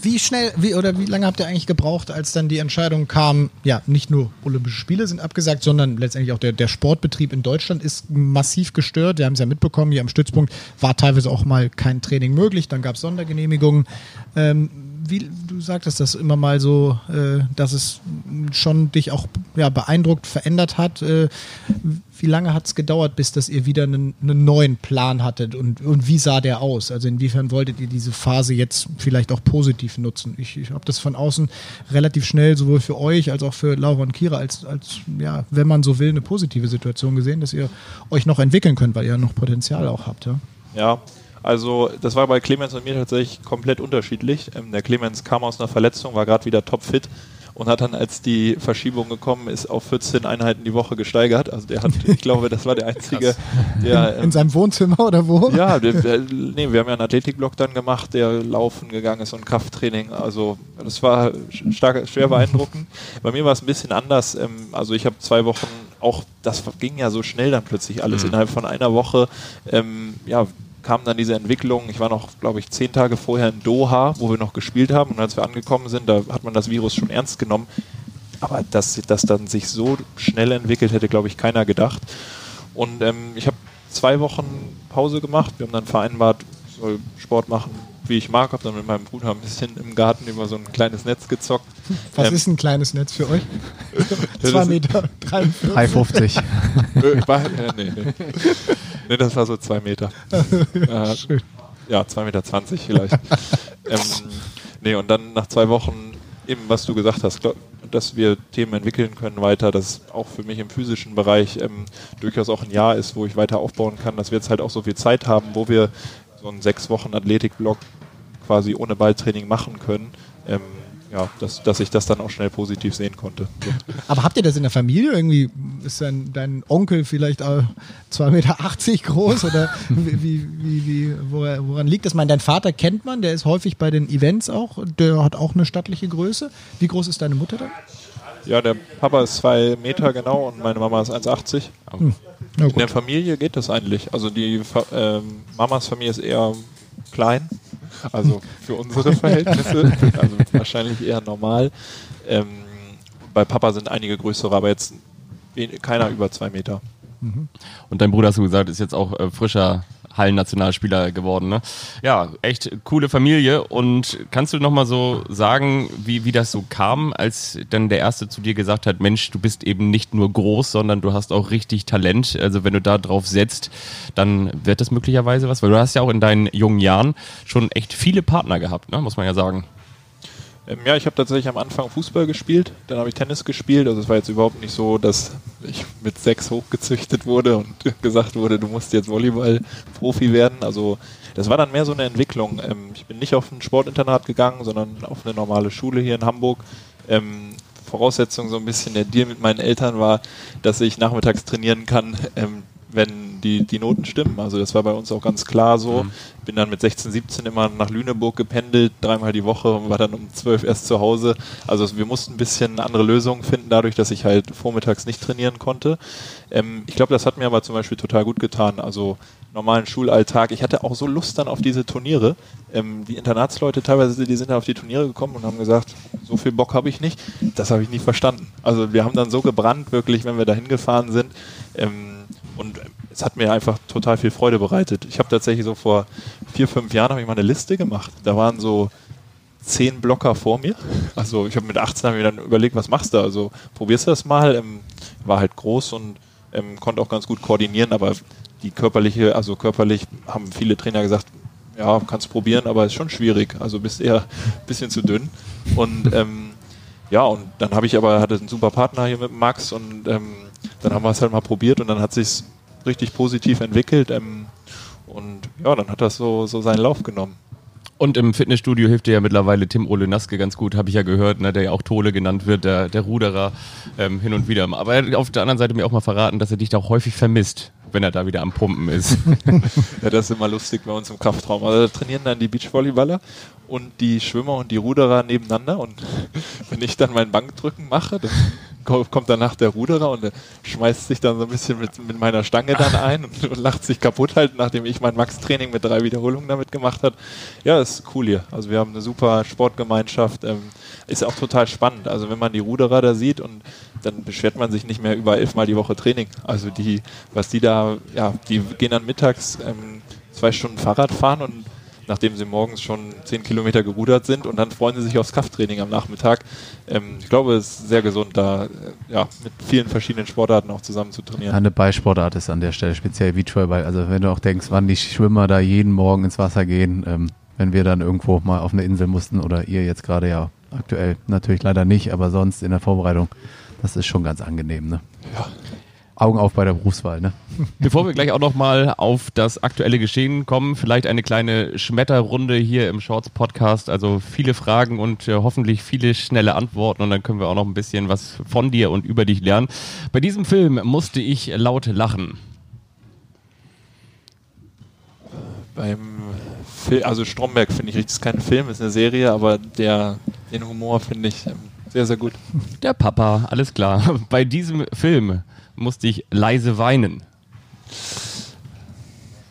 Wie schnell, wie oder wie lange habt ihr eigentlich gebraucht, als dann die Entscheidung kam, ja, nicht nur Olympische Spiele sind abgesagt, sondern letztendlich auch der, der Sportbetrieb in Deutschland ist massiv gestört. Wir haben es ja mitbekommen, hier am Stützpunkt war teilweise auch mal kein Training möglich, dann gab es Sondergenehmigungen. Ähm, wie du sagtest das immer mal so, äh, dass es schon dich auch ja, beeindruckt, verändert hat. Äh, wie lange hat es gedauert, bis dass ihr wieder einen, einen, neuen Plan hattet und, und wie sah der aus? Also inwiefern wolltet ihr diese Phase jetzt vielleicht auch positiv nutzen? Ich, ich habe das von außen relativ schnell sowohl für euch als auch für Laura und Kira als, als, ja, wenn man so will, eine positive Situation gesehen, dass ihr euch noch entwickeln könnt, weil ihr noch Potenzial auch habt. Ja, ja also das war bei Clemens und mir tatsächlich komplett unterschiedlich. Ähm, der Clemens kam aus einer Verletzung, war gerade wieder topfit und hat dann, als die Verschiebung gekommen ist, auf 14 Einheiten die Woche gesteigert. Also der hat, ich glaube, das war der einzige, der... Ähm, In seinem Wohnzimmer oder wo? Ja, der, der, nee, wir haben ja einen Athletikblock dann gemacht, der laufen gegangen ist und Krafttraining. Also das war stark, schwer beeindruckend. Bei mir war es ein bisschen anders. Ähm, also ich habe zwei Wochen auch, das ging ja so schnell dann plötzlich alles mhm. innerhalb von einer Woche. Ähm, ja, kam dann diese Entwicklung. Ich war noch, glaube ich, zehn Tage vorher in Doha, wo wir noch gespielt haben. Und als wir angekommen sind, da hat man das Virus schon ernst genommen. Aber dass das dann sich so schnell entwickelt, hätte, glaube ich, keiner gedacht. Und ähm, ich habe zwei Wochen Pause gemacht. Wir haben dann vereinbart, ich soll Sport machen, wie ich mag. Habe dann mit meinem Bruder ein bisschen im Garten über so ein kleines Netz gezockt. Was ähm, ist ein kleines Netz für euch? Zwei Meter, 53. 350. äh, nee, nee. Nee, das war so zwei Meter. äh, ja, zwei Meter zwanzig vielleicht. ähm, nee, und dann nach zwei Wochen, eben was du gesagt hast, glaub, dass wir Themen entwickeln können weiter, dass auch für mich im physischen Bereich ähm, durchaus auch ein Jahr ist, wo ich weiter aufbauen kann, dass wir jetzt halt auch so viel Zeit haben, wo wir so einen sechs Wochen Athletikblock quasi ohne Balltraining machen können. Ähm, ja, dass, dass ich das dann auch schnell positiv sehen konnte. So. Aber habt ihr das in der Familie? Irgendwie ist dein, dein Onkel vielleicht 2,80 Meter groß oder wie, wie, wie, woran liegt das? Mein, dein Vater kennt man, der ist häufig bei den Events auch, der hat auch eine stattliche Größe. Wie groß ist deine Mutter dann? Ja, der Papa ist zwei Meter genau und meine Mama ist 1,80. Hm. In der Familie geht das eigentlich. Also die ähm, Mamas Familie ist eher klein also für unsere Verhältnisse, also wahrscheinlich eher normal. Ähm, bei Papa sind einige größere, aber jetzt keiner über zwei Meter. Mhm. Und dein Bruder, hast du gesagt, ist jetzt auch äh, frischer Hallennationalspieler geworden. Ne? Ja, echt coole Familie. Und kannst du noch mal so sagen, wie, wie das so kam, als dann der Erste zu dir gesagt hat, Mensch, du bist eben nicht nur groß, sondern du hast auch richtig Talent. Also wenn du da drauf setzt, dann wird das möglicherweise was. Weil du hast ja auch in deinen jungen Jahren schon echt viele Partner gehabt, ne? muss man ja sagen. Ähm, ja, ich habe tatsächlich am Anfang Fußball gespielt, dann habe ich Tennis gespielt. Also es war jetzt überhaupt nicht so, dass ich mit sechs hochgezüchtet wurde und gesagt wurde, du musst jetzt Volleyball-Profi werden. Also das war dann mehr so eine Entwicklung. Ähm, ich bin nicht auf ein Sportinternat gegangen, sondern auf eine normale Schule hier in Hamburg. Ähm, Voraussetzung so ein bisschen der Deal mit meinen Eltern war, dass ich nachmittags trainieren kann, ähm, wenn die, die Noten stimmen. Also das war bei uns auch ganz klar so. Mhm. Bin dann mit 16, 17 immer nach Lüneburg gependelt, dreimal die Woche und war dann um 12 erst zu Hause. Also wir mussten ein bisschen andere Lösungen finden, dadurch, dass ich halt vormittags nicht trainieren konnte. Ähm, ich glaube, das hat mir aber zum Beispiel total gut getan. Also normalen Schulalltag. Ich hatte auch so Lust dann auf diese Turniere. Ähm, die Internatsleute teilweise, die sind dann auf die Turniere gekommen und haben gesagt, so viel Bock habe ich nicht. Das habe ich nie verstanden. Also wir haben dann so gebrannt, wirklich, wenn wir da hingefahren sind. Ähm, und es hat mir einfach total viel Freude bereitet. Ich habe tatsächlich so vor vier, fünf Jahren ich mal eine Liste gemacht. Da waren so zehn Blocker vor mir. Also ich habe mit 18 hab mir dann überlegt, was machst du? Also probierst du das mal. Ähm, war halt groß und ähm, konnte auch ganz gut koordinieren, aber die körperliche, also körperlich haben viele Trainer gesagt, ja, kannst probieren, aber ist schon schwierig. Also bist eher ein bisschen zu dünn. Und ähm, ja, und dann habe ich aber, hatte einen super Partner hier mit Max und ähm, dann haben wir es halt mal probiert und dann hat sich richtig positiv entwickelt. Ähm, und ja, dann hat das so, so seinen Lauf genommen. Und im Fitnessstudio hilft dir ja mittlerweile Tim Ole Naske ganz gut, habe ich ja gehört, ne, der ja auch Tole genannt wird, der, der Ruderer ähm, hin und wieder. Aber er hat auf der anderen Seite mir auch mal verraten, dass er dich da auch häufig vermisst, wenn er da wieder am Pumpen ist. Ja, das ist immer lustig bei uns im Kraftraum. Also da trainieren dann die Beachvolleyballer und die Schwimmer und die Ruderer nebeneinander. Und wenn ich dann mein Bankdrücken mache, dann kommt danach der Ruderer und schmeißt sich dann so ein bisschen mit, mit meiner Stange dann ein und, und lacht sich kaputt halt, nachdem ich mein Max-Training mit drei Wiederholungen damit gemacht habe. Ja, ist cool hier. Also wir haben eine super Sportgemeinschaft. Ähm, ist auch total spannend. Also wenn man die Ruderer da sieht und dann beschwert man sich nicht mehr über elfmal die Woche Training. Also die, was die da, ja, die gehen dann mittags ähm, zwei Stunden Fahrrad fahren und nachdem sie morgens schon zehn Kilometer gerudert sind und dann freuen sie sich aufs Krafttraining am Nachmittag. Ähm, ich glaube, es ist sehr gesund, da äh, ja, mit vielen verschiedenen Sportarten auch zusammen zu trainieren. Eine Beisportart ist an der Stelle speziell Beachvolleyball. Also wenn du auch denkst, wann die Schwimmer da jeden Morgen ins Wasser gehen, ähm, wenn wir dann irgendwo mal auf eine Insel mussten oder ihr jetzt gerade ja aktuell natürlich leider nicht, aber sonst in der Vorbereitung, das ist schon ganz angenehm. Ne? Ja. Augen auf bei der Berufswahl. Ne? Bevor wir gleich auch nochmal auf das aktuelle Geschehen kommen, vielleicht eine kleine Schmetterrunde hier im Shorts Podcast. Also viele Fragen und äh, hoffentlich viele schnelle Antworten und dann können wir auch noch ein bisschen was von dir und über dich lernen. Bei diesem Film musste ich laut lachen. Beim Film, also Stromberg finde ich richtig, ist kein Film, ist eine Serie, aber der, den Humor finde ich sehr, sehr gut. Der Papa, alles klar. Bei diesem Film musste ich leise weinen.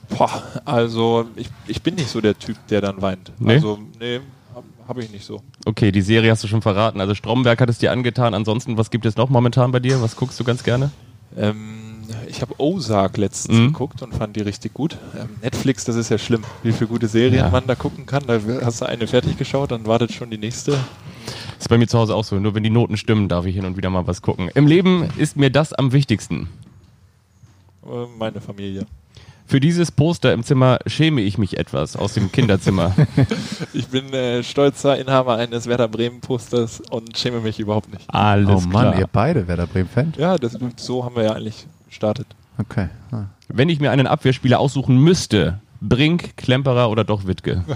Boah, also ich, ich bin nicht so der Typ, der dann weint. Nee? Also, nee, habe hab ich nicht so. Okay, die Serie hast du schon verraten. Also Stromberg hat es dir angetan. Ansonsten, was gibt es noch momentan bei dir? Was guckst du ganz gerne? Ähm, ich habe Ozark letztens Mhm. geguckt und fand die richtig gut. Ähm, Netflix, das ist ja schlimm, wie viele gute Serien Ja. man da gucken kann. Da hast du eine fertig geschaut, dann wartet schon die nächste. Ist bei mir zu Hause auch so. Nur wenn die Noten stimmen, darf ich hin und wieder mal was gucken. Im Leben ist mir das am wichtigsten. Äh, meine Familie. Für dieses Poster im Zimmer schäme ich mich etwas aus dem Kinderzimmer. Ich bin äh, stolzer Inhaber eines Werder Bremen Posters und schäme mich überhaupt nicht. Alles oh Mann, klar. ihr beide Werder Bremen-Fan? Ja, das, so haben wir ja eigentlich gestartet. Okay. Ah. Wenn ich mir einen Abwehrspieler aussuchen müsste, Brink, Klemperer oder doch Wittke?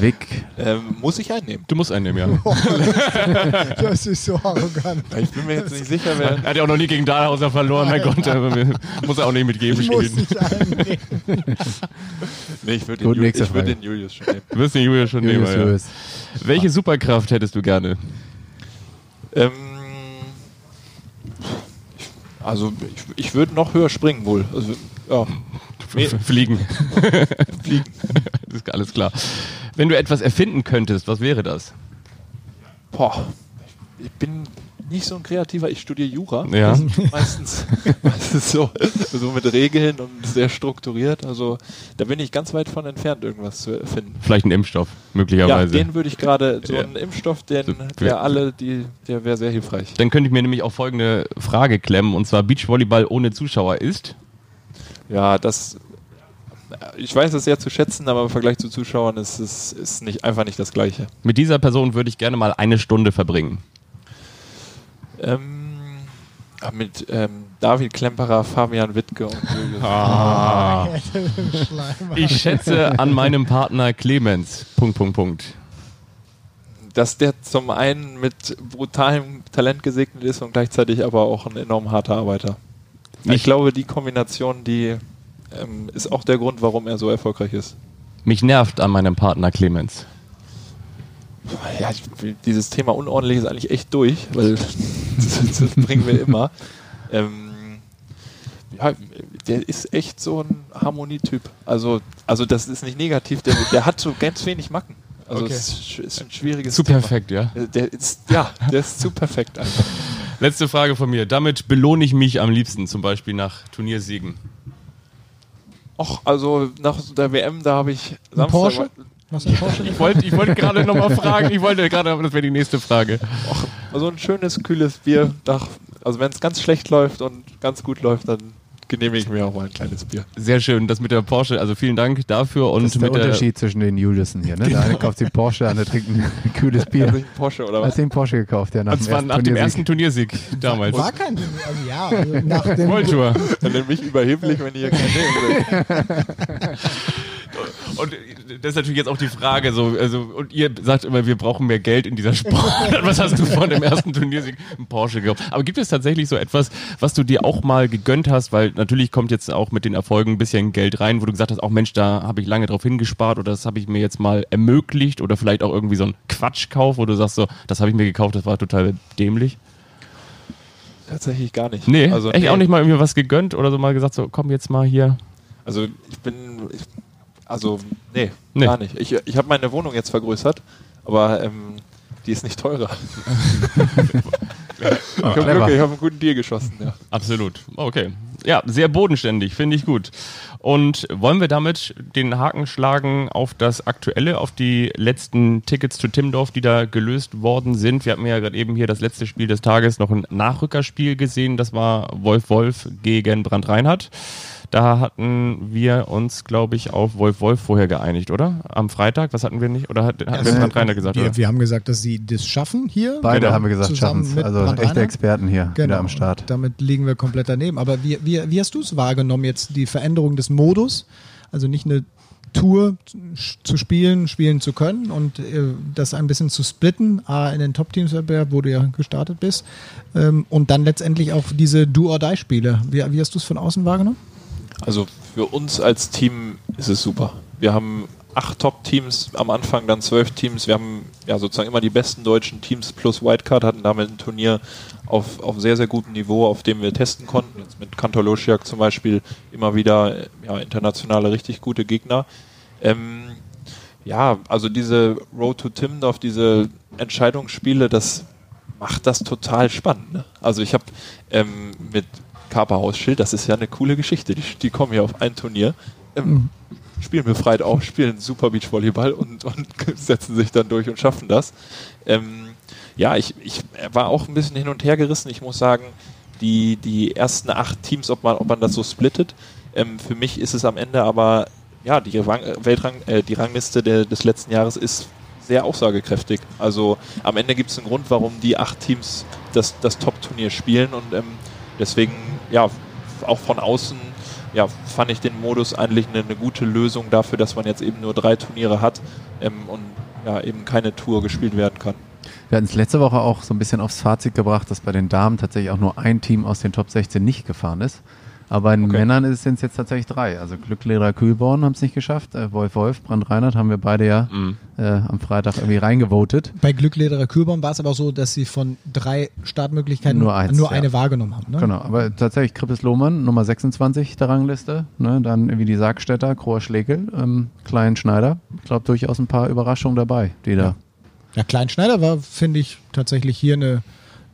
Wick. Ähm, muss ich einnehmen? Du musst einen nehmen, ja. Das ist so arrogant. Ich bin mir jetzt nicht sicher, wer. Er hat ja auch noch nie gegen Dahlhauser verloren, mein Gott. aber Muss er auch nicht mitgeben Ich muss nicht einnehmen. Nee, ich würde Gut, den, Ju- ich würd den Julius schon nehmen. Du wirst den Julius schon Julius nehmen. Ja. Lewis. Welche Superkraft hättest du gerne? Ähm, ich, also, ich, ich würde noch höher springen wohl. Also, ja. Fliegen. fliegen. Das ist alles klar. Wenn du etwas erfinden könntest, was wäre das? Boah, ich bin nicht so ein Kreativer, ich studiere Jura. Ja. Meistens, meistens so, so mit Regeln und sehr strukturiert. Also da bin ich ganz weit von entfernt, irgendwas zu erfinden. Vielleicht ein Impfstoff, Ja, möglicherweise. den würde ich gerade, so Ja. einen Impfstoff, den, So, der alle, die, der wäre sehr hilfreich. Dann könnte ich mir nämlich auch folgende Frage klemmen, und zwar Beachvolleyball ohne Zuschauer ist. Ja, das, ich weiß es sehr zu schätzen, aber im Vergleich zu Zuschauern ist es ist nicht, einfach nicht das Gleiche. Mit dieser Person würde ich gerne mal eine Stunde verbringen. Ähm, mit ähm, David Klemperer, Fabian Wittke und Julius. Ah. Schleimer. Ich schätze an meinem Partner Clemens. Punkt, Punkt, Punkt. dass der zum einen mit brutalem Talent gesegnet ist und gleichzeitig aber auch ein enorm harter Arbeiter. Ich glaube, die Kombination, die ähm, ist auch der Grund, warum er so erfolgreich ist. Mich nervt an meinem Partner Clemens. Ja, ich, dieses Thema unordentlich ist eigentlich echt durch, weil das, das bringen wir immer. Ähm, ja, der ist echt so ein Harmonietyp. Also, also das ist nicht negativ, der, der hat so ganz wenig Macken. Also Okay. es ist, ein schwieriges Zu Thema. perfekt, ja. Der ist, ja, der ist zu perfekt einfach. Letzte Frage von mir. Damit belohne ich mich am liebsten, zum Beispiel nach Turniersiegen. Och, also nach der WM, da habe ich Samstag Porsche? Was ein Porsche? Ich wollte ich wollte gerade nochmal fragen, ich wollte gerade, aber das wäre die nächste Frage. so ein schönes, kühles Bier. Nach, also wenn es ganz schlecht läuft und ganz gut läuft, dann genehmige ich mir auch mal ein kleines Bier. Sehr schön, das mit der Porsche. Also vielen Dank dafür. Und Das ist der Unterschied zwischen den Juliusen hier. Ne? Der eine kauft sich Porsche, der andere trinkt ein kühles Bier. Also ein Porsche oder Hast was? du den Porsche gekauft, ja, nach, Und zwar nach dem ersten Turniersieg damals. War kein, also ja, also nach dem World Tour. Dann nennt mich überheblich, wenn ihr kein will. Und das ist natürlich jetzt auch die Frage, so, also, und ihr sagt immer, wir brauchen mehr Geld in dieser Sport. Was hast du von dem ersten Turniersieg ein Porsche gekauft? Aber gibt es tatsächlich so etwas, was du dir auch mal gegönnt hast? Weil natürlich kommt jetzt auch mit den Erfolgen ein bisschen Geld rein, wo du gesagt hast, auch Mensch, da habe ich lange drauf hingespart oder das habe ich mir jetzt mal ermöglicht oder vielleicht auch irgendwie so ein Quatschkauf, wo du sagst so, das habe ich mir gekauft, das war total dämlich. Tatsächlich gar nicht. Nee, also, echt nee. auch nicht mal irgendwie was gegönnt oder so mal gesagt, so komm jetzt mal hier. Also ich bin, ich, also nee, Nee. gar nicht. Ich, ich habe meine Wohnung jetzt vergrößert, aber ähm, die ist nicht teurer. ich habe clever. Glück, ich habe einen guten Deal geschossen. Ja. Absolut. Okay. Ja, sehr bodenständig, finde ich gut. Und wollen wir damit den Haken schlagen auf das Aktuelle, auf die letzten Tickets zu Timdorf, die da gelöst worden sind? Wir hatten ja gerade eben hier das letzte Spiel des Tages noch ein Nachrückerspiel gesehen. Das war Wolf Wolf gegen Brand Reinhardt. Da hatten wir uns, glaube ich, auf Wolf Wolf vorher geeinigt, oder? Am Freitag, was hatten wir nicht? Oder hat, hatten wir Brand Reinhardt gesagt? wir, oder? wir haben gesagt, dass sie das schaffen hier. Beide Genau. haben wir gesagt, Zusammen schaffen es. Also Brand echte? Experten hier wieder am Start. und Damit liegen wir komplett daneben. Aber wie, wie, wie hast du es wahrgenommen jetzt, die Veränderung des Modus? Also nicht eine Tour zu spielen, spielen zu können und äh, das ein bisschen zu splitten, A, in den Top-Teams-Wettbewerb, wo du ja gestartet bist, ähm, und dann letztendlich auch diese Do-or-Die-Spiele. Wie, wie hast du es von außen wahrgenommen? Also für uns als Team ist es super. Wir haben acht Top-Teams, am Anfang dann zwölf Teams. Wir haben ja sozusagen immer die besten deutschen Teams plus Wildcard, hatten damit ein Turnier auf, auf sehr, sehr gutem Niveau, auf dem wir testen konnten. Jetzt mit Kantor Losiak zum Beispiel immer wieder ja, internationale, richtig gute Gegner. Ähm, ja, also diese Road to Timdorf, diese Entscheidungsspiele, das macht das total spannend. Ne? Also ich habe ähm, mit Kaperhaus Schild, das ist ja eine coole Geschichte. Die, die kommen hier auf ein Turnier, ähm, spielen befreit auf, spielen Super Beachvolleyball und, und setzen sich dann durch und schaffen das. Ähm, ja, ich, ich war auch ein bisschen hin und her gerissen. Ich muss sagen, die, die ersten acht Teams, ob man, ob man das so splittet, ähm, für mich ist es am Ende aber, ja, die, Rang, Weltrang, äh, die Rangliste der, des letzten Jahres ist sehr aussagekräftig. Also am Ende gibt es einen Grund, warum die acht Teams das, das Top-Turnier spielen und ähm, deswegen, ja, auch von außen, ja, fand ich den Modus eigentlich eine, eine gute Lösung dafür, dass man jetzt eben nur drei Turniere hat ähm, und ja, eben keine Tour gespielt werden kann. Wir hatten es letzte Woche auch so ein bisschen aufs Fazit gebracht, dass bei den Damen tatsächlich auch nur ein Team aus den Top 16 nicht gefahren ist. Aber bei den Okay. Männern sind es jetzt tatsächlich drei. Also Glückleder Kühlborn haben es nicht geschafft. Äh, Wolf Wolf, Brand Reinhardt haben wir beide ja Mhm. äh, am Freitag irgendwie reingevotet. Bei Glücklederer Kühlbaum war es aber auch so, dass sie von drei Startmöglichkeiten Nur eins, nur ja. eine wahrgenommen haben. Ne? Genau, aber tatsächlich Krippes Lohmann, Nummer 26 der Rangliste. Ne? Dann irgendwie die Sargstädter, Kroer Schlegel, ähm, Klein Schneider. Ich glaube durchaus ein paar Überraschungen dabei, die da. Ja, Kleinschneider war, finde ich, tatsächlich hier eine,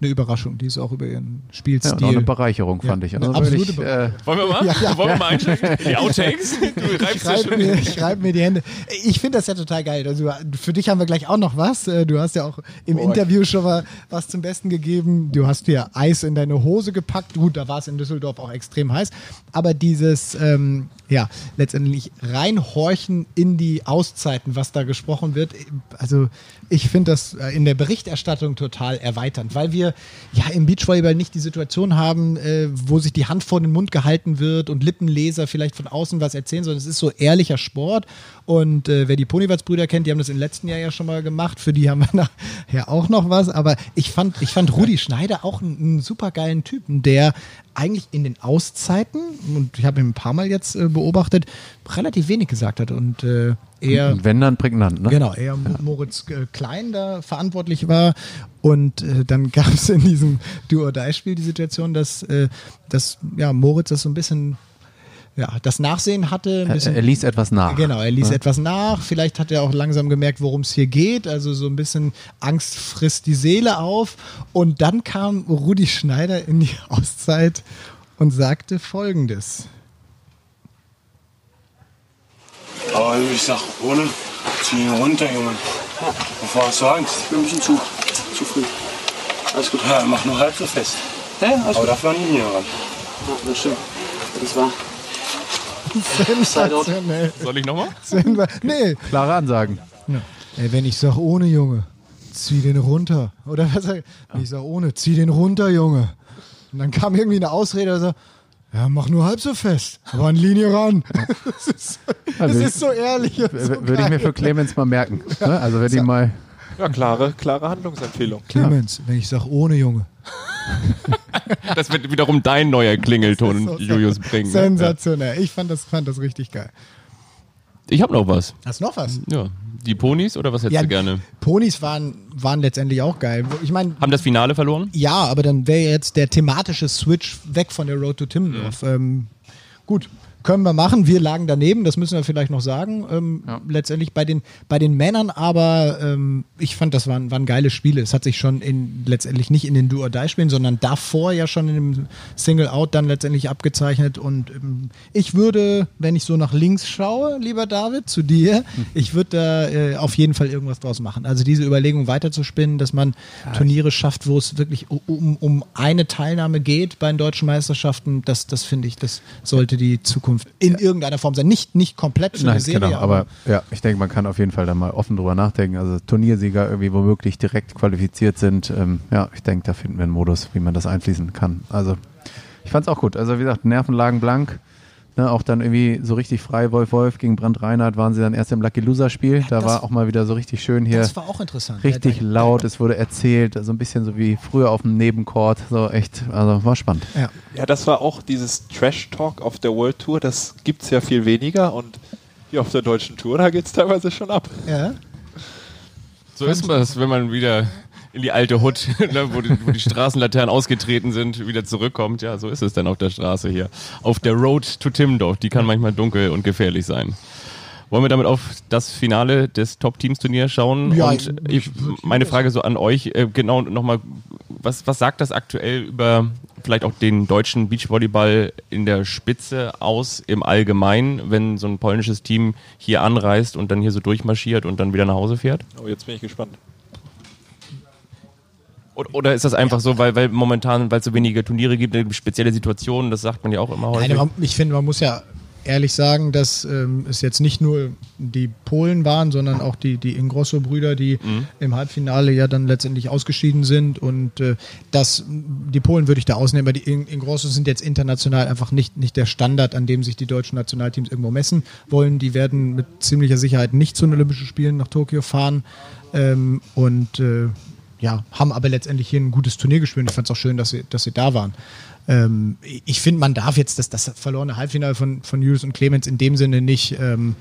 eine Überraschung. Die ist auch über ihren Ja, Spielstil. auch eine Bereicherung, Ja, fand ich. eine Also absolute wirklich, äh, Wollen wir mal? Ja, ja. Wollen wir mal einsteigen? Die Outtakes? Du Ich reibst ja reibe schon. mir, ich reib mir die Hände. Ich finde das ja total geil. Also für dich haben wir gleich auch noch was. Äh, Du hast ja auch im Boah. Interview schon mal was zum Besten gegeben. Du hast dir Eis in deine Hose gepackt. Gut, da war es in Düsseldorf auch extrem heiß. Aber dieses, ähm, ja, letztendlich reinhorchen in die Auszeiten, was da gesprochen wird. Also ich finde das äh, in der Berichterstattung total erweiternd, weil wir ja im Beachvolleyball nicht die Situation haben, äh, wo sich die Hand vor den Mund gehalten wird und Lippenleser vielleicht von außen was erzählen, sondern es ist so ehrlicher Sport. Und äh, wer die Ponywatz-Brüder kennt, die haben das im letzten Jahr ja schon mal gemacht. Für die haben wir nachher auch noch was. Aber ich fand, ich fand Rudi Schneider auch einen, einen super geilen Typen, der eigentlich in den Auszeiten, und ich habe ihn ein paar Mal jetzt äh, beobachtet, relativ wenig gesagt hat. Und äh, eher. und wenn dann prägnant, ne? Genau, eher Moritz äh, Klein da verantwortlich war. Und äh, dann gab es in diesem Do-or-Die-Spiel die Situation, dass, äh, dass ja, Moritz das so ein bisschen, ja, das Nachsehen hatte. Ein Er, bisschen, er ließ etwas nach. Genau, er ließ Ja. etwas nach. Vielleicht hat er auch langsam gemerkt, worum es hier geht. Also so ein bisschen Angst frisst die Seele auf. Und dann kam Rudi Schneider in die Auszeit und sagte Folgendes. Aber ich sag, ohne, zieh ihn runter, Junge. Wovor hast du Angst? Ich bin ein bisschen zu, zu früh. Alles gut. Ja, mach nur halb so fest. Ja, Aber dafür nie ran. Ja, das stimmt. Das war Sensationell. Soll ich nochmal? Nee, Klare Ansagen. Ey, wenn ich sag ohne, Junge, zieh den runter. Oder was sag ich? Wenn ich sag ohne, zieh den runter, Junge. Und dann kam irgendwie eine Ausrede, also, ja, mach nur halb so fest, aber an Linie ran. Das ist, das Also ist so ehrlich. und so Würde ich mir für Clemens mal merken. Ne? Also wenn die mal. Ja, klare, klare Handlungsempfehlung. Clemens, wenn ich sag ohne, Junge. Das wird wiederum dein neuer Klingelton, so Julius bringen. ne? Sensationell. Ich fand das, fand das richtig geil. Ich habe noch was. Hast du noch was? Ja. Die Ponys oder was hättest du gerne? Ponys waren, waren letztendlich auch geil. Ich meine, Haben das Finale verloren? ja, aber dann wäre jetzt der thematische Switch weg von der Road to Timmendorf. Ähm, gut, können wir machen. Wir lagen daneben, das müssen wir vielleicht noch sagen. Ähm, Letztendlich bei den, bei den Männern, aber ähm, ich fand, das waren, waren geile Spiele. Es hat sich schon in, letztendlich nicht in den Do-or-Die-Spielen, sondern davor ja schon in dem Single-Out dann letztendlich abgezeichnet. Und ähm, ich würde, wenn ich so nach links schaue, lieber David, zu dir, ich würde da äh, auf jeden Fall irgendwas draus machen. Also diese Überlegung weiterzuspinnen, dass man Turniere schafft, wo es wirklich um, um eine Teilnahme geht bei den deutschen Meisterschaften, das, das finde ich, das sollte die Zukunft in irgendeiner Form sein. Nicht, nicht komplett für Nein, eine Serie, genau, aber ja, ich denke, man kann auf jeden Fall da mal offen drüber nachdenken. Also Turniersieger irgendwie womöglich direkt qualifiziert sind. Ähm, ja, ich denke, da finden wir einen Modus, wie man das einfließen kann. Also ich fand es auch gut. Also wie gesagt, Nerven lagen blank. Ne, auch dann irgendwie so richtig frei Wolf Wolf gegen Brand Reinhardt waren sie dann erst im Lucky Loser Spiel. da das- war auch mal wieder so richtig schön hier. das war auch interessant. Richtig Ja, da- laut, es wurde erzählt, so ein bisschen so wie früher auf dem Nebenchord. So echt, also war spannend. Ja. Ja, das war auch dieses Trash-Talk auf der World Tour, das gibt es ja viel weniger und hier auf der deutschen Tour, da geht es teilweise schon ab. Ja. So ist es, wenn man wieder in die alte Hut, ne, wo, die, wo die Straßenlaternen ausgetreten sind, wieder zurückkommt. Ja, so ist es dann auf der Straße hier. Auf der Road to Timmendorf. Die kann manchmal dunkel und gefährlich sein. Wollen wir damit auf das Finale des Top-Teams-Turniers schauen? Ja, und ich- ich, meine Frage so an euch, äh, genau nochmal, was, was sagt das aktuell über vielleicht auch den deutschen Beachvolleyball in der Spitze aus im Allgemeinen, wenn so ein polnisches Team hier anreist und dann hier so durchmarschiert und dann wieder nach Hause fährt? Oh, jetzt bin ich gespannt. Oder, ist das einfach so, weil, weil momentan, weil es so wenige Turniere gibt, eine spezielle Situation, das sagt man ja auch immer häufig. Nein, aber ich finde, man muss ja ehrlich sagen, dass ähm, es jetzt nicht nur die Polen waren, sondern auch die, die Ingrosso-Brüder, die im Halbfinale ja dann letztendlich ausgeschieden sind. Und äh, das, die Polen würde ich da ausnehmen, weil die In- Ingrossos sind jetzt international einfach nicht, nicht der Standard, an dem sich die deutschen Nationalteams irgendwo messen wollen. Die werden mit ziemlicher Sicherheit nicht zu den Olympischen Spielen nach Tokio fahren. Ähm, und äh, ja, haben aber letztendlich hier ein gutes Turnier gespielt. Ich fand es auch schön, dass sie, dass sie da waren. Ähm, ich finde, man darf jetzt das, das verlorene Halbfinale von, von Julius und Clemens in dem Sinne nicht ähm,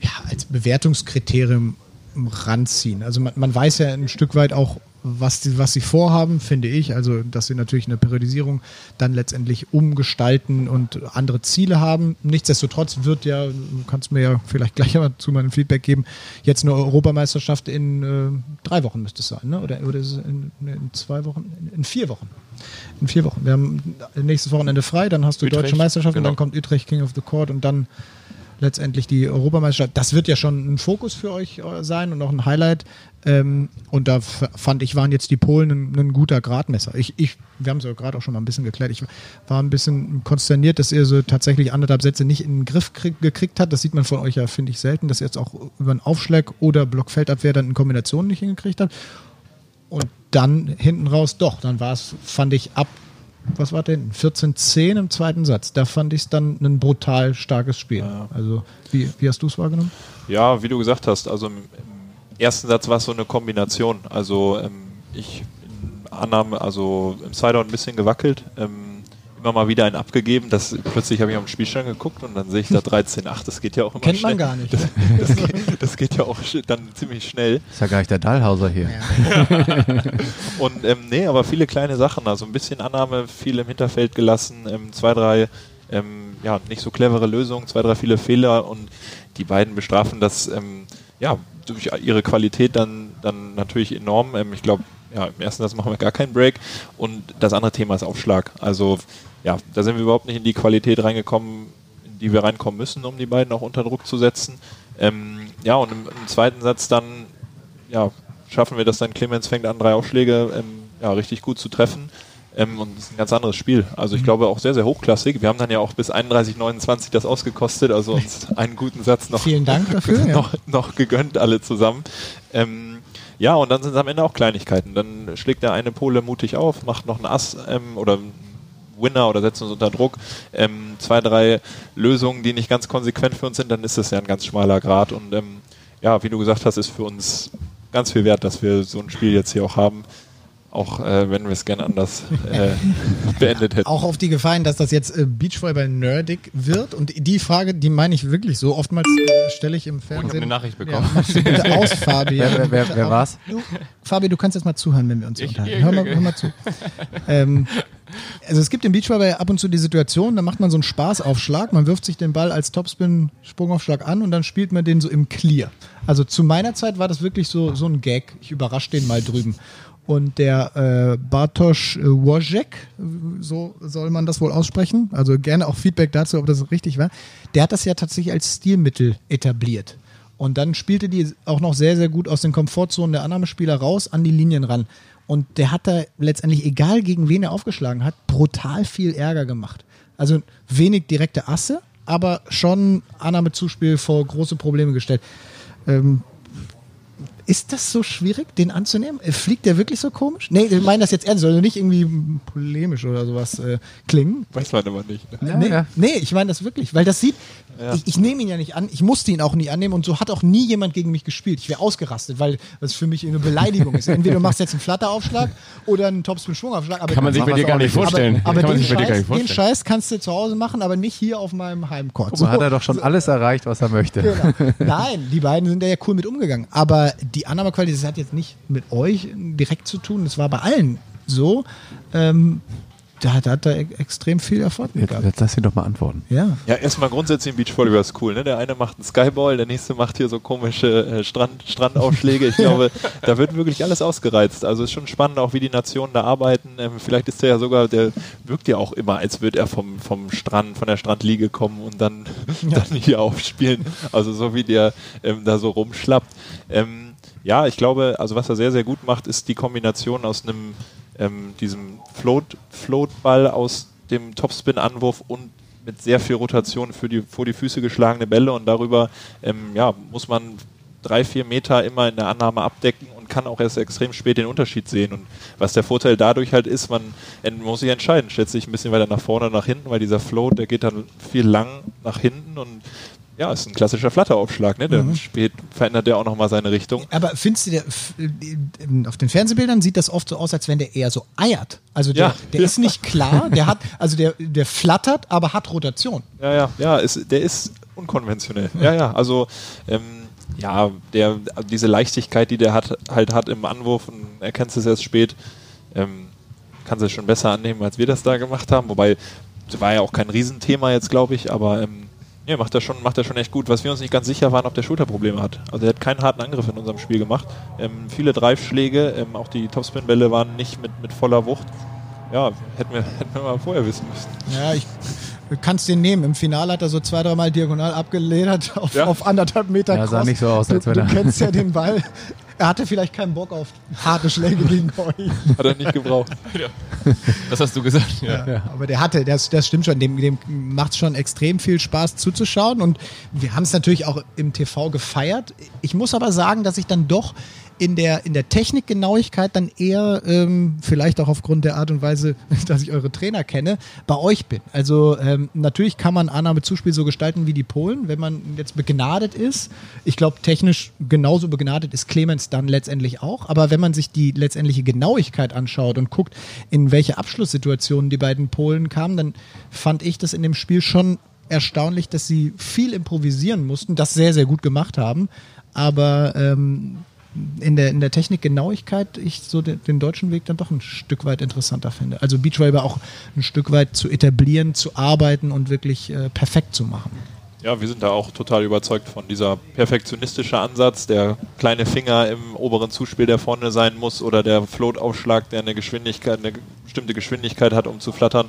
ja, als Bewertungskriterium ranziehen. Also man, man weiß ja ein Stück weit auch, was, die, was sie vorhaben, finde ich. Also, dass sie natürlich eine Periodisierung dann letztendlich umgestalten und andere Ziele haben. Nichtsdestotrotz wird ja, du kannst mir ja vielleicht gleich mal zu meinem Feedback geben, jetzt eine Europameisterschaft in äh, drei Wochen müsste es sein, ne? oder, oder ist es in, in zwei Wochen? In, in vier Wochen. In vier Wochen. Wir haben nächstes Wochenende frei, dann hast du Utrecht, Deutsche Meisterschaft und genau. dann kommt Utrecht King of the Court und dann letztendlich die Europameisterschaft. Das wird ja schon ein Fokus für euch äh, sein und auch ein Highlight. Ähm, und da fand ich, waren jetzt die Polen ein, ein guter Gradmesser. Ich, ich, wir haben es ja gerade auch schon mal ein bisschen geklärt. Ich war ein bisschen konsterniert, dass ihr so tatsächlich anderthalb Sätze nicht in den Griff krieg, gekriegt habt. Das sieht man von euch ja, finde ich, selten, dass ihr jetzt auch über einen Aufschlag oder Blockfeldabwehr dann in Kombination nicht hingekriegt habt. Und dann hinten raus, doch, dann war es, fand ich ab, was war denn, 14-10 im zweiten Satz. Da fand ich es dann ein brutal starkes Spiel. Also, wie, wie hast du es wahrgenommen? Ja, wie du gesagt hast, also im, im ersten Satz war es so eine Kombination. Also ähm, ich in Annahme, also im Sideout ein bisschen gewackelt, ähm, immer mal wieder einen abgegeben. Das, plötzlich habe ich auf den Spielstand geguckt und dann sehe ich da 13-8. Das geht ja auch immer Kennt schnell. man gar nicht. Das, das, geht, das geht ja auch sch- dann ziemlich schnell. Ist ja gar nicht der Dahlhauser hier. Und ähm, nee, aber viele kleine Sachen, also ein bisschen Annahme, viel im Hinterfeld gelassen, ähm, zwei, drei ähm, ja, nicht so clevere Lösungen, zwei, drei viele Fehler und die beiden bestrafen das ähm, ja, durch ihre Qualität dann, dann natürlich enorm. Ähm, ich glaube, ja, im ersten Satz machen wir gar keinen Break und das andere Thema ist Aufschlag. Also ja, da sind wir überhaupt nicht in die Qualität reingekommen, in die wir reinkommen müssen, um die beiden auch unter Druck zu setzen. Ähm, ja, und im, im zweiten Satz dann ja, schaffen wir das dann, Clemens fängt an, drei Aufschläge ähm, ja, richtig gut zu treffen. Ähm, und es ist ein ganz anderes Spiel. Also ich glaube auch sehr, sehr hochklassig. Wir haben dann ja auch bis 31,29 das ausgekostet, also uns einen guten Satz noch, Vielen Dank dafür. Ja. noch, noch gegönnt, alle zusammen. Ähm, ja, und dann sind es am Ende auch Kleinigkeiten. Dann schlägt der eine Pole mutig auf, macht noch ein Ass ähm, oder Winner oder setzt uns unter Druck. Ähm, zwei, drei Lösungen, die nicht ganz konsequent für uns sind, dann ist das ja ein ganz schmaler Grad. Und ähm, ja, wie du gesagt hast, ist für uns ganz viel wert, dass wir so ein Spiel jetzt hier auch haben. Auch äh, wenn wir es gerne anders äh, beendet hätten. Auch auf die Gefallen, dass das jetzt äh, Beachvolleyball nerdig wird. Und die Frage, die meine ich wirklich so. Oftmals äh, stelle ich im Oh, ich Fernsehen. habe eine Nachricht bekommen. Ja, bitte aus, Fabi. Wer- wer- wer- wer war's? Du, Fabi, du kannst jetzt mal zuhören, wenn wir uns Ich- unterhalten. Hör mal, hör mal zu. ähm, also es gibt im Beachvolleyball ab und zu die Situation, da macht man so einen Spaßaufschlag, man wirft sich den Ball als Topspin-Sprungaufschlag an und dann spielt man den so im Clear. Also zu meiner Zeit war das wirklich so, so ein Gag. Ich überrasche den mal drüben. Und der äh, Bartosz Wojek, so soll man das wohl aussprechen, also gerne auch Feedback dazu, ob das richtig war, der hat das ja tatsächlich als Stilmittel etabliert. Und dann spielte die auch noch sehr, sehr gut aus den Komfortzonen der Annahmespieler raus an die Linien ran. Und der hat da letztendlich, egal gegen wen er aufgeschlagen hat, brutal viel Ärger gemacht. Also wenig direkte Asse, aber schon Annahmezuspiel vor große Probleme gestellt. Ähm, ist das so schwierig, den anzunehmen? Äh, Fliegt der wirklich so komisch? Nee, ich meine das jetzt ernst, soll nicht irgendwie polemisch oder sowas äh, klingen. Weiß man aber nicht. Ne? Ja, nee, ja. nee, ich meine das wirklich, weil das sieht, ich, ich nehme ihn ja nicht an, ich musste ihn auch nie annehmen und so hat auch nie jemand gegen mich gespielt. Ich wäre ausgerastet, weil das für mich eine Beleidigung ist. Entweder du machst jetzt einen Flatteraufschlag oder einen Topspin-Schwungaufschlag. aber- Kann man sich bei dir gar nicht vorstellen. Aber, aber Kann man den, sich bei dir gar Scheiß, den kannst du zu Hause machen, aber nicht hier auf meinem Heimcourt. Mal, hat er doch schon alles erreicht, was er möchte. Genau. Nein, die beiden sind da ja cool mit umgegangen. Aber die Annahmequalität, das hat jetzt nicht mit euch direkt zu tun. Das war bei allen so. Ähm, da, hat- da hat er e- extrem viel Erfolg mit Jetzt, gehabt. jetzt lass ihn doch mal antworten. Ja. Ja, erstmal grundsätzlich im Beachvolleyball ist cool. Ne? Der eine macht einen Skyball, der nächste macht hier so komische äh, Strand, Strandaufschläge. Ich glaube, da wird wirklich alles ausgereizt. Also ist schon spannend, auch wie die Nationen da arbeiten. Ähm, vielleicht ist der ja sogar, der wirkt ja auch immer, als würde er vom, vom Strand, von der Strandliege kommen und dann, dann hier aufspielen. Also so wie der ähm, da so rumschlappt. Ähm, ja, ich glaube, also was er sehr, sehr gut macht, ist die Kombination aus einem ähm, diesem Float, Floatball aus dem Topspin-Anwurf und mit sehr viel Rotation für die vor die Füße geschlagene Bälle und darüber ähm, ja, muss man drei, vier Meter immer in der Annahme abdecken und kann auch erst extrem spät den Unterschied sehen. Und was der Vorteil dadurch halt ist, man muss sich entscheiden, stellt sich ein bisschen weiter nach vorne oder nach hinten, weil dieser Float, der geht dann viel lang nach hinten und ja, ist ein klassischer Flatteraufschlag, ne? Der Mhm. spät verändert der auch nochmal seine Richtung. Aber findest du, der, auf den Fernsehbildern sieht das oft so aus, als wenn der eher so eiert. Also der, Ja. der ist nicht klar, der hat, also der, der flattert, aber hat Rotation. Ja, ja, ja, ist, der ist unkonventionell. Ja, ja, also ähm, ja, der, diese Leichtigkeit, die der hat, halt hat im Anwurf und erkennst es erst spät, ähm, kannst du es schon besser annehmen, als wir das da gemacht haben. Wobei, das war ja auch kein Riesenthema jetzt, glaube ich, aber ähm, ja, macht er schon, macht er schon echt gut. Was wir uns nicht ganz sicher waren, ob der Schulterprobleme hat. Also er hat keinen harten Angriff in unserem Spiel gemacht. Ähm, viele Dreifschläge, ähm, auch die Topspin-Bälle waren nicht mit, mit voller Wucht. Ja, hätten wir, hätten wir mal vorher wissen müssen. Ja, ich kannst den nehmen. Im Finale hat er so zwei, dreimal diagonal abgeledert auf, Ja. auf anderthalb Meter Ja, sah Cross. nicht so aus, als du, wenn du er- kennst ja den Ball. Er hatte vielleicht keinen Bock auf harte Schläge gegen euch. Hat er nicht gebraucht. Das hast du gesagt. Ja. Ja, aber der hatte, das, das stimmt schon, dem, dem macht es schon extrem viel Spaß zuzuschauen und wir haben es natürlich auch im TV gefeiert. Ich muss aber sagen, dass ich dann doch in der, in der Technikgenauigkeit dann eher, ähm, vielleicht auch aufgrund der Art und Weise, dass ich eure Trainer kenne, bei euch bin. Also ähm, natürlich kann man Annahmezuspiel so gestalten wie die Polen, wenn man jetzt begnadet ist. Ich glaube, technisch genauso begnadet ist Clemens dann letztendlich auch. Aber wenn man sich die letztendliche Genauigkeit anschaut und guckt, in welche Abschlusssituationen die beiden Polen kamen, dann fand ich das in dem Spiel schon erstaunlich, dass sie viel improvisieren mussten, das sehr, sehr gut gemacht haben. Aber ähm, in der, in der Technikgenauigkeit ich so den, den deutschen Weg dann doch ein Stück weit interessanter finde. Also Beachvolleyball auch ein Stück weit zu etablieren, zu arbeiten und wirklich äh, perfekt zu machen. Ja, wir sind da auch total überzeugt von dieser perfektionistische Ansatz, der kleine Finger im oberen Zuspiel, der vorne sein muss, oder der Float-Aufschlag, der eine Geschwindigkeit, eine bestimmte Geschwindigkeit hat, um zu flattern.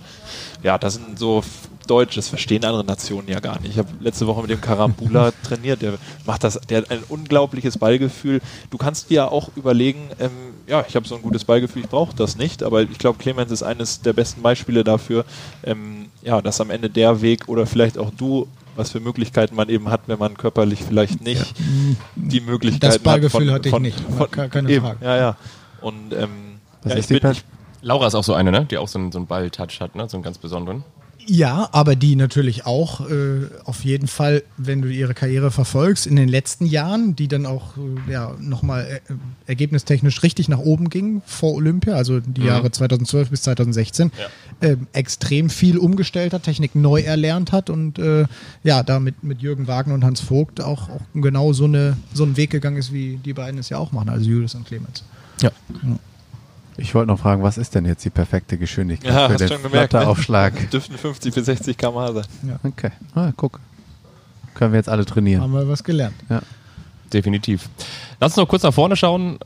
Ja, das sind so Deutsch, das verstehen andere Nationen ja gar nicht. Ich habe letzte Woche mit dem Karambula trainiert, der macht das, der hat ein unglaubliches Ballgefühl. Du kannst dir ja auch überlegen, ähm, ja, ich habe so ein gutes Ballgefühl, ich brauche das nicht, aber ich glaube, Clemens ist eines der besten Beispiele dafür, ähm, ja, dass am Ende der Weg oder vielleicht auch du was für Möglichkeiten man eben hat, wenn man körperlich vielleicht nicht die Möglichkeiten Das Ballgefühl hat. hatte ich nicht, Von, ke- keine eben, Frage. Ja, ja. Und ähm, ja, ist ich bin, ich, Laura ist auch so eine, ne? Die auch so einen, so einen Ball-Touch hat, ne? So einen ganz besonderen. Ja, aber die natürlich auch äh, auf jeden Fall, wenn du ihre Karriere verfolgst, in den letzten Jahren, die dann auch äh, ja, nochmal äh, ergebnistechnisch richtig nach oben ging vor Olympia, also die Jahre 2012 bis 2016, ähm, extrem viel umgestellt hat, Technik neu erlernt hat und äh, ja, da mit, mit Jürgen Wagner und Hans Vogt auch, auch genau so, eine, so einen Weg gegangen ist, wie die beiden es ja auch machen, also Julius und Clemens. Ja. Ich wollte noch fragen, was ist denn jetzt die perfekte Geschwindigkeit ja, für hast den schon gemerkt, ne? Flatteraufschlag? dürften 50 bis 60 km/h sein. Okay, ah, guck. Können wir jetzt alle trainieren. Haben wir was gelernt. Definitiv. Lass uns noch kurz nach vorne schauen.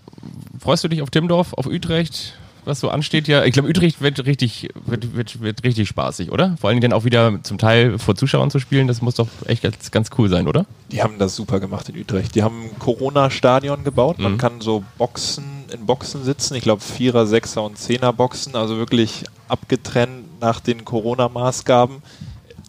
Freust du dich auf Timmendorf, auf Utrecht, was so ansteht? Ja, ich glaube, Utrecht wird richtig, wird, wird, wird richtig spaßig, oder? Vor allen Dingen dann auch wieder zum Teil vor Zuschauern zu spielen, das muss doch echt ganz, ganz cool sein, oder? Die haben das super gemacht in Utrecht. Die haben ein Corona-Stadion gebaut. Man Mhm. kann so Boxen in Boxen sitzen. Ich glaube Vierer, Sechser und Zehner Boxen. Also wirklich abgetrennt nach den Corona-Maßgaben.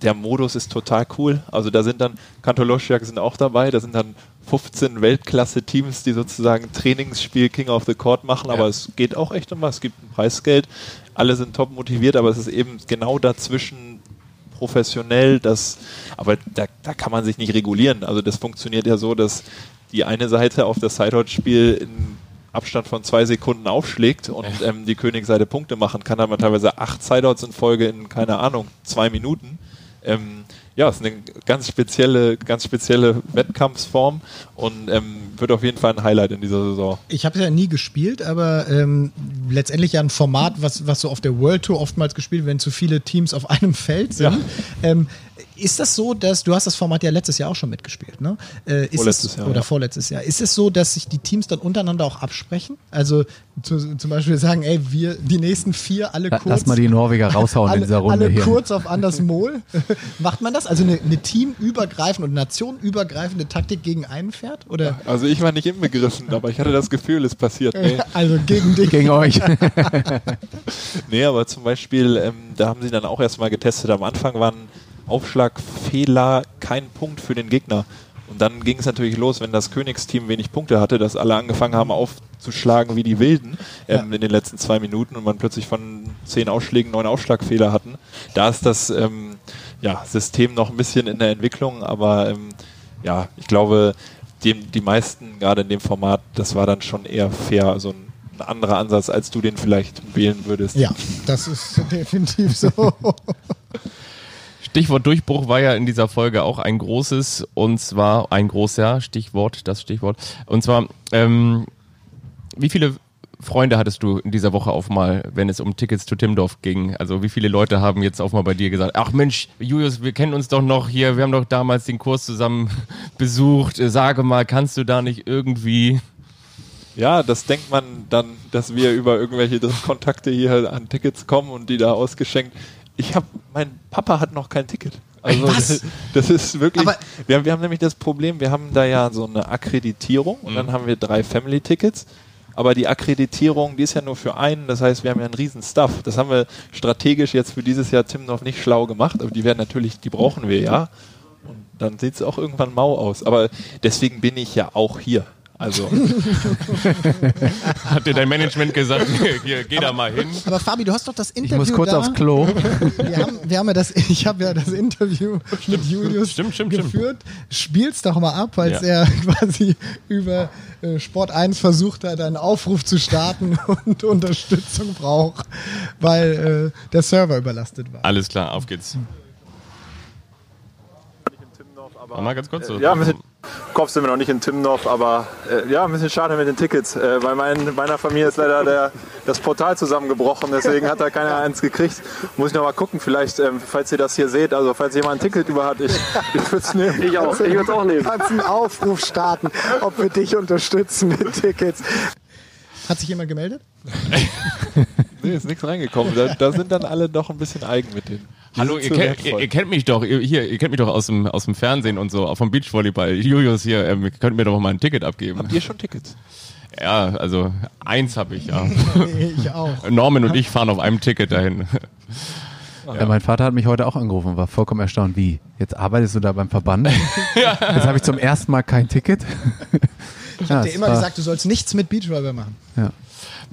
Der Modus ist total cool. Also da sind dann, Kantoloschjak sind auch dabei. Da sind dann 15 Weltklasse-Teams, die sozusagen Trainingsspiel King of the Court machen. Aber Ja. es geht auch echt um was. Es gibt ein Preisgeld. Alle sind top motiviert, aber es ist eben genau dazwischen professionell, das, aber da, da kann man sich nicht regulieren. Also das funktioniert ja so, dass die eine Seite auf das Sideout-Spiel in Abstand von zwei Sekunden aufschlägt und ähm, die Königsseite Punkte machen kann, haben wir teilweise acht Sideouts in Folge in, keine Ahnung, zwei Minuten. Ähm, ja, ist eine ganz spezielle, ganz spezielle Wettkampfsform und ähm, wird auf jeden Fall ein Highlight in dieser Saison. Ich habe es ja nie gespielt, aber ähm, letztendlich ja ein Format, was, was so auf der World Tour oftmals gespielt wird, wenn zu viele Teams auf einem Feld sind. Ähm, ist das so, dass du hast das Format ja letztes Jahr auch schon mitgespielt, ne? Äh, ist Vorletztes es, Jahr, oder ja. vorletztes Jahr. Ist es so, dass sich die Teams dann untereinander auch absprechen? Also zu, zum Beispiel sagen, ey, wir die nächsten vier alle kurz. Lass mal die Norweger raushauen in alle, dieser Runde alle hier. kurz auf Anders Mol. Macht man das? Also eine, eine teamübergreifende und nationenübergreifende Taktik gegen einen Pferd? Oder? Also ich war nicht inbegriffen, aber ich hatte das Gefühl, es passiert. Nee. Also gegen dich. Gegen euch. Nee, aber zum Beispiel, ähm, da haben sie dann auch erstmal getestet. Am Anfang waren Aufschlagfehler kein Punkt für den Gegner. Und dann ging es natürlich los, wenn das Königsteam wenig Punkte hatte, dass alle angefangen haben aufzuschlagen wie die Wilden ähm, in den letzten zwei Minuten und man plötzlich von zehn Ausschlägen neun Aufschlagfehler hatten. Da ist das ähm, ja, System noch ein bisschen in der Entwicklung, aber ähm, ja, ich glaube, dem, die meisten, gerade in dem Format, das war dann schon eher fair, also ein, ein anderer Ansatz, als du den vielleicht wählen würdest. Ja, das ist definitiv so. Stichwort Durchbruch war ja in dieser Folge auch ein großes, und zwar ein großer Stichwort, das Stichwort. Und zwar, ähm, wie viele Freunde hattest du in dieser Woche auf mal, wenn es um Tickets zu Timdorf ging? Also wie viele Leute haben jetzt auf mal bei dir gesagt, ach Mensch, Julius, wir kennen uns doch noch hier, wir haben doch damals den Kurs zusammen besucht, sage mal, kannst du da nicht irgendwie... Ja, das denkt man dann, dass wir über irgendwelche Kontakte hier an Tickets kommen und die da ausgeschenkt. Ich habe, mein Papa hat noch kein Ticket. Also Was? Das, ist wirklich. Aber- wir, haben- wir haben nämlich das Problem, wir haben da ja so eine Akkreditierung und dann haben wir drei Family-Tickets. Aber die Akkreditierung, die ist ja nur für einen, das heißt, wir haben ja einen riesen Stuff. Das haben wir strategisch jetzt für dieses Jahr Tim noch nicht schlau gemacht, aber die werden natürlich, die brauchen wir ja. Und dann sieht es auch irgendwann mau aus. Aber deswegen bin ich ja auch hier. Also. Hat dir dein Management gesagt, hier, geh da mal hin? Aber Fabi, du hast doch das Ich Interview muss kurz da. aufs Klo. Wir haben, wir haben ja das, ich habe ja das Interview mit Julius Stimmt, stimmt, stimmt. geführt. Spiel's doch mal ab, als Ja. er quasi über äh, Sport 1 versucht hat, einen Aufruf zu starten und Unterstützung braucht, weil äh, der Server überlastet war. Alles klar, auf geht's. Mal ganz kurz. So. Ja, mit Kopf sind wir noch nicht in Timmendorf, aber äh, ja, ein bisschen schade mit den Tickets. Äh, bei mein, meiner Familie ist leider der, das Portal zusammengebrochen, deswegen hat da keiner eins gekriegt. Muss ich noch mal gucken, vielleicht, ähm, falls ihr das hier seht, also falls jemand ein Ticket über hat, ich, ich würde es nehmen. Ich auch, ich würde es auch nehmen. Kannst einen Aufruf starten, ob wir dich unterstützen mit Tickets. Hat sich jemand gemeldet? Nee, ist nichts reingekommen. Da, da sind dann alle doch ein bisschen eigen mit denen. Hallo, ihr, kennt- ihr, ihr kennt mich doch, ihr, hier, ihr kennt mich doch aus dem, aus dem Fernsehen und so, auch vom Beachvolleyball. Julius hier, ähm, ihr könnt mir doch mal ein Ticket abgeben. Habt ihr schon Tickets? Ja, also eins habe ich ja. Ich auch. Norman und ich fahren auf einem Ticket dahin. Ja, mein Vater hat mich heute auch angerufen und war vollkommen erstaunt. Wie? Jetzt arbeitest du da beim Verband? Jetzt habe ich zum ersten Mal kein Ticket. Ich habe dir immer gesagt, du sollst nichts mit Beachvolleyball machen. Ja.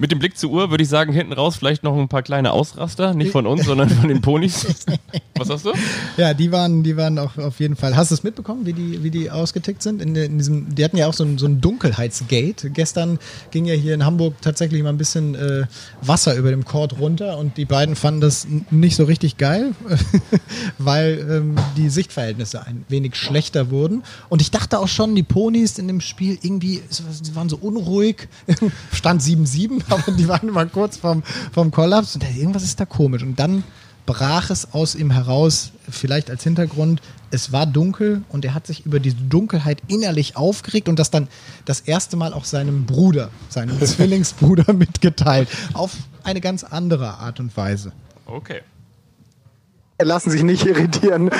Mit dem Blick zur Uhr würde ich sagen, hinten raus vielleicht noch ein paar kleine Ausraster, nicht von uns, sondern von den Ponys. Was sagst du? Ja, die waren, die waren auch auf jeden Fall. Hast du es mitbekommen, wie die, wie die ausgetickt sind? In, in diesem, die hatten ja auch so ein, so ein Dunkelheitsgate. Gestern ging ja hier in Hamburg tatsächlich mal ein bisschen äh, Wasser über dem Court runter und die beiden fanden das nicht so richtig geil, weil ähm, die Sichtverhältnisse ein wenig schlechter wurden. Und ich dachte auch schon, die Ponys in dem Spiel irgendwie, sie waren so unruhig. Stand 7-7, aber die waren immer kurz vorm, vorm Kollaps und irgendwas ist da komisch. Und dann brach es aus ihm heraus, vielleicht als Hintergrund, es war dunkel und er hat sich über diese Dunkelheit innerlich aufgeregt und das dann das erste Mal auch seinem Bruder, seinem Zwillingsbruder mitgeteilt. Auf eine ganz andere Art und Weise. Okay. lassen sich nicht irritieren.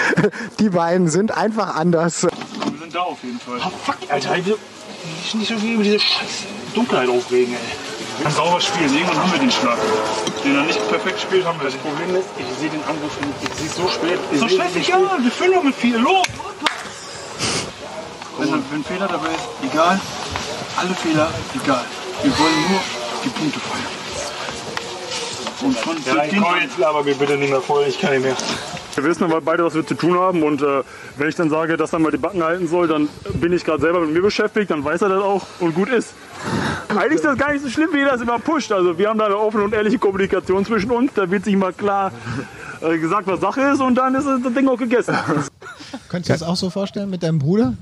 Die beiden sind einfach anders. Wir sind da auf jeden Fall. Ah, fuck, Alter, ich will nicht so viel über diese scheiß Dunkelheit aufregen, ey. Ein sauber spielen, irgendwann haben wir den Schlag. Den er nicht perfekt spielt, haben wir Das Problem ist, ich sehe den Angriff, ich sehe es so spät. So scheißegal, wir füllen doch mit viel. Los! Wenn, wenn ein Fehler dabei ist, egal. Alle Fehler, egal. Wir wollen nur die Punkte feiern. Und von Ja, ich komm, jetzt laber mir bitte nicht mehr voll, ich kann nicht mehr. Wir wissen aber beide, was wir zu tun haben und äh, wenn ich dann sage, dass er mal die Backen halten soll, dann bin ich gerade selber mit mir beschäftigt, dann weiß er das auch und gut ist. Eigentlich ist das gar nicht so schlimm, wie er das immer pusht. Also wir haben da eine offene und ehrliche Kommunikation zwischen uns, da wird sich mal klar äh, gesagt, was Sache ist und dann ist das Ding auch gegessen. Könntest du das auch so vorstellen mit deinem Bruder?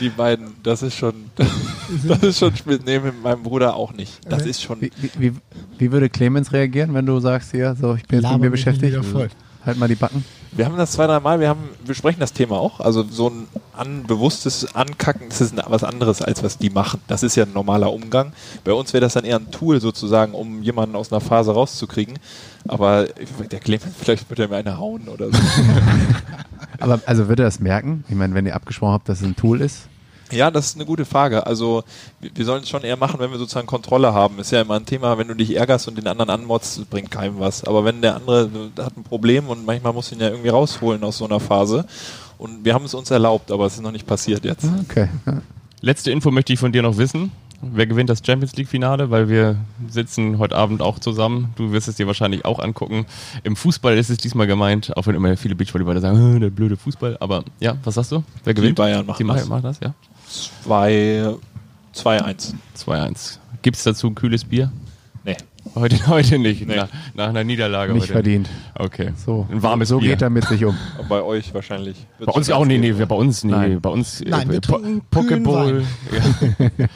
Die beiden, das ist schon, das ist schon spät. Nee, mit meinem Bruder auch nicht. Das ist schon, Wie, wie, wie, würde Clemens reagieren, wenn du sagst, ja, so, ich bin jetzt mit mir beschäftigt? Halt mal die Backen. wir haben das zwei, drei Mal, wir haben, wir sprechen das Thema auch. Also so ein anbewusstes Ankacken, das ist was anderes, als was die machen. Das ist ja ein normaler Umgang. Bei uns wäre das dann eher ein Tool sozusagen, um jemanden aus einer Phase rauszukriegen. Aber der Clemens, vielleicht wird er mir eine hauen oder so. Aber also würde er das merken? Ich meine, wenn ihr abgesprochen habt, dass es ein Tool ist. Ja, das ist eine gute Frage. Also wir sollen es schon eher machen, wenn wir sozusagen Kontrolle haben. Ist ja immer ein Thema, wenn du dich ärgerst und den anderen anmotzt, das bringt keinem was. Aber wenn der andere äh, hat ein Problem und manchmal muss ihn ja irgendwie rausholen aus so einer Phase. Und wir haben es uns erlaubt, aber es ist noch nicht passiert jetzt. Okay. Ja. Letzte Info möchte ich von dir noch wissen. Wer gewinnt das Champions League Finale? Weil wir sitzen heute Abend auch zusammen. Du wirst es dir wahrscheinlich auch angucken. Im Fußball ist es diesmal gemeint, auch wenn immer viele Beachvolleyballer sagen, "Äh, der blöde Fußball. Aber ja, was sagst du? Wer gewinnt? Bayern machen Die Bayern das. machen das, ja. 2, 2-1. 2-1. Gibt es dazu ein kühles Bier? Nee. Heute, heute nicht. Nee. Nach, nach einer Niederlage Nicht heute. verdient. Okay. So, Ein warmes so Bier. geht er mit sich um. Bei euch wahrscheinlich. Bei uns auch, nee, nee, bei uns, nee, Nein. bei uns. äh, Nein, wir Po- trinken Pokeball. Ja.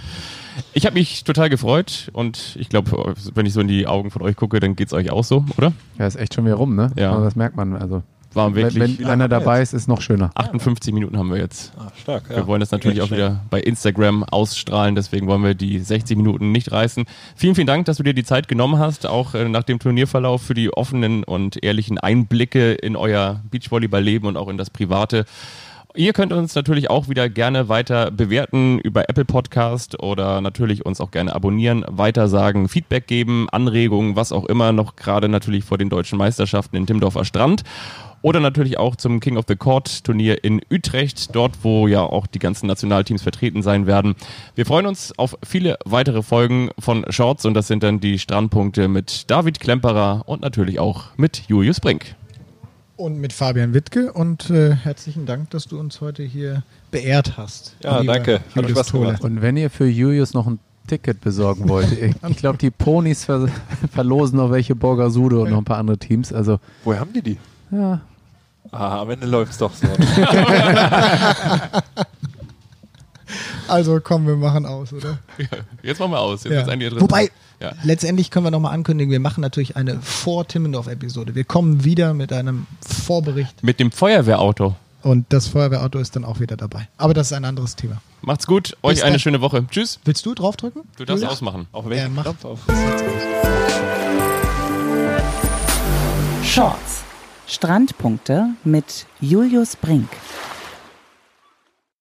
Ich habe mich total gefreut und ich glaube, wenn ich so in die Augen von euch gucke, dann geht's euch auch so, oder? Ja, ist echt schon wieder rum, ne? Ja. Aber das merkt man. Also, War wenn, wirklich. wenn einer dabei ist, ist noch schöner. 58 Minuten haben wir jetzt. Ah, stark. Ja. Wir wollen das natürlich auch wieder bei Instagram ausstrahlen, deswegen wollen wir die 60 Minuten nicht reißen. Vielen, vielen Dank, dass du dir die Zeit genommen hast, auch äh, nach dem Turnierverlauf für die offenen und ehrlichen Einblicke in euer Beachvolleyball-Leben und auch in das Private. Ihr könnt uns natürlich auch wieder gerne weiter bewerten über Apple Podcast oder natürlich uns auch gerne abonnieren, weitersagen, Feedback geben, Anregungen, was auch immer, noch gerade natürlich vor den deutschen Meisterschaften in Timmendorfer Strand. Oder natürlich auch zum King of the Court Turnier in Utrecht, dort wo ja auch die ganzen Nationalteams vertreten sein werden. Wir freuen uns auf viele weitere Folgen von Shorts und das sind dann die Strandpunkte mit David Klemperer und natürlich auch mit Julius Brink. und mit Fabian Wittke und äh, herzlichen Dank, dass du uns heute hier beehrt hast. Ja, danke. Hat Julius Spaß Tole. gemacht. Und wenn ihr für Julius noch ein Ticket besorgen wollt, ich, ich glaube, die Ponys ver verlosen noch welche Borgasude und noch ein paar andere Teams. Also, Woher haben die die? Ja, Ah, am Ende läuft's doch so. Also komm, wir machen aus, oder? Jetzt machen wir aus. Jetzt Ja. ist eigentlich Wobei, Ja. letztendlich können wir nochmal ankündigen, wir machen natürlich eine Vor-Timmendorf-Episode. Wir kommen wieder mit einem Vorbericht Mit dem Feuerwehrauto. und das Feuerwehrauto ist dann auch wieder dabei. Aber das ist ein anderes Thema. Macht's gut. Euch Bis eine dann. schöne Woche. Tschüss. Willst du draufdrücken? Du darfst Julius? ausmachen. Auf welchen macht. Knopf auf? Shorts. Strandpunkte mit Julius Brink.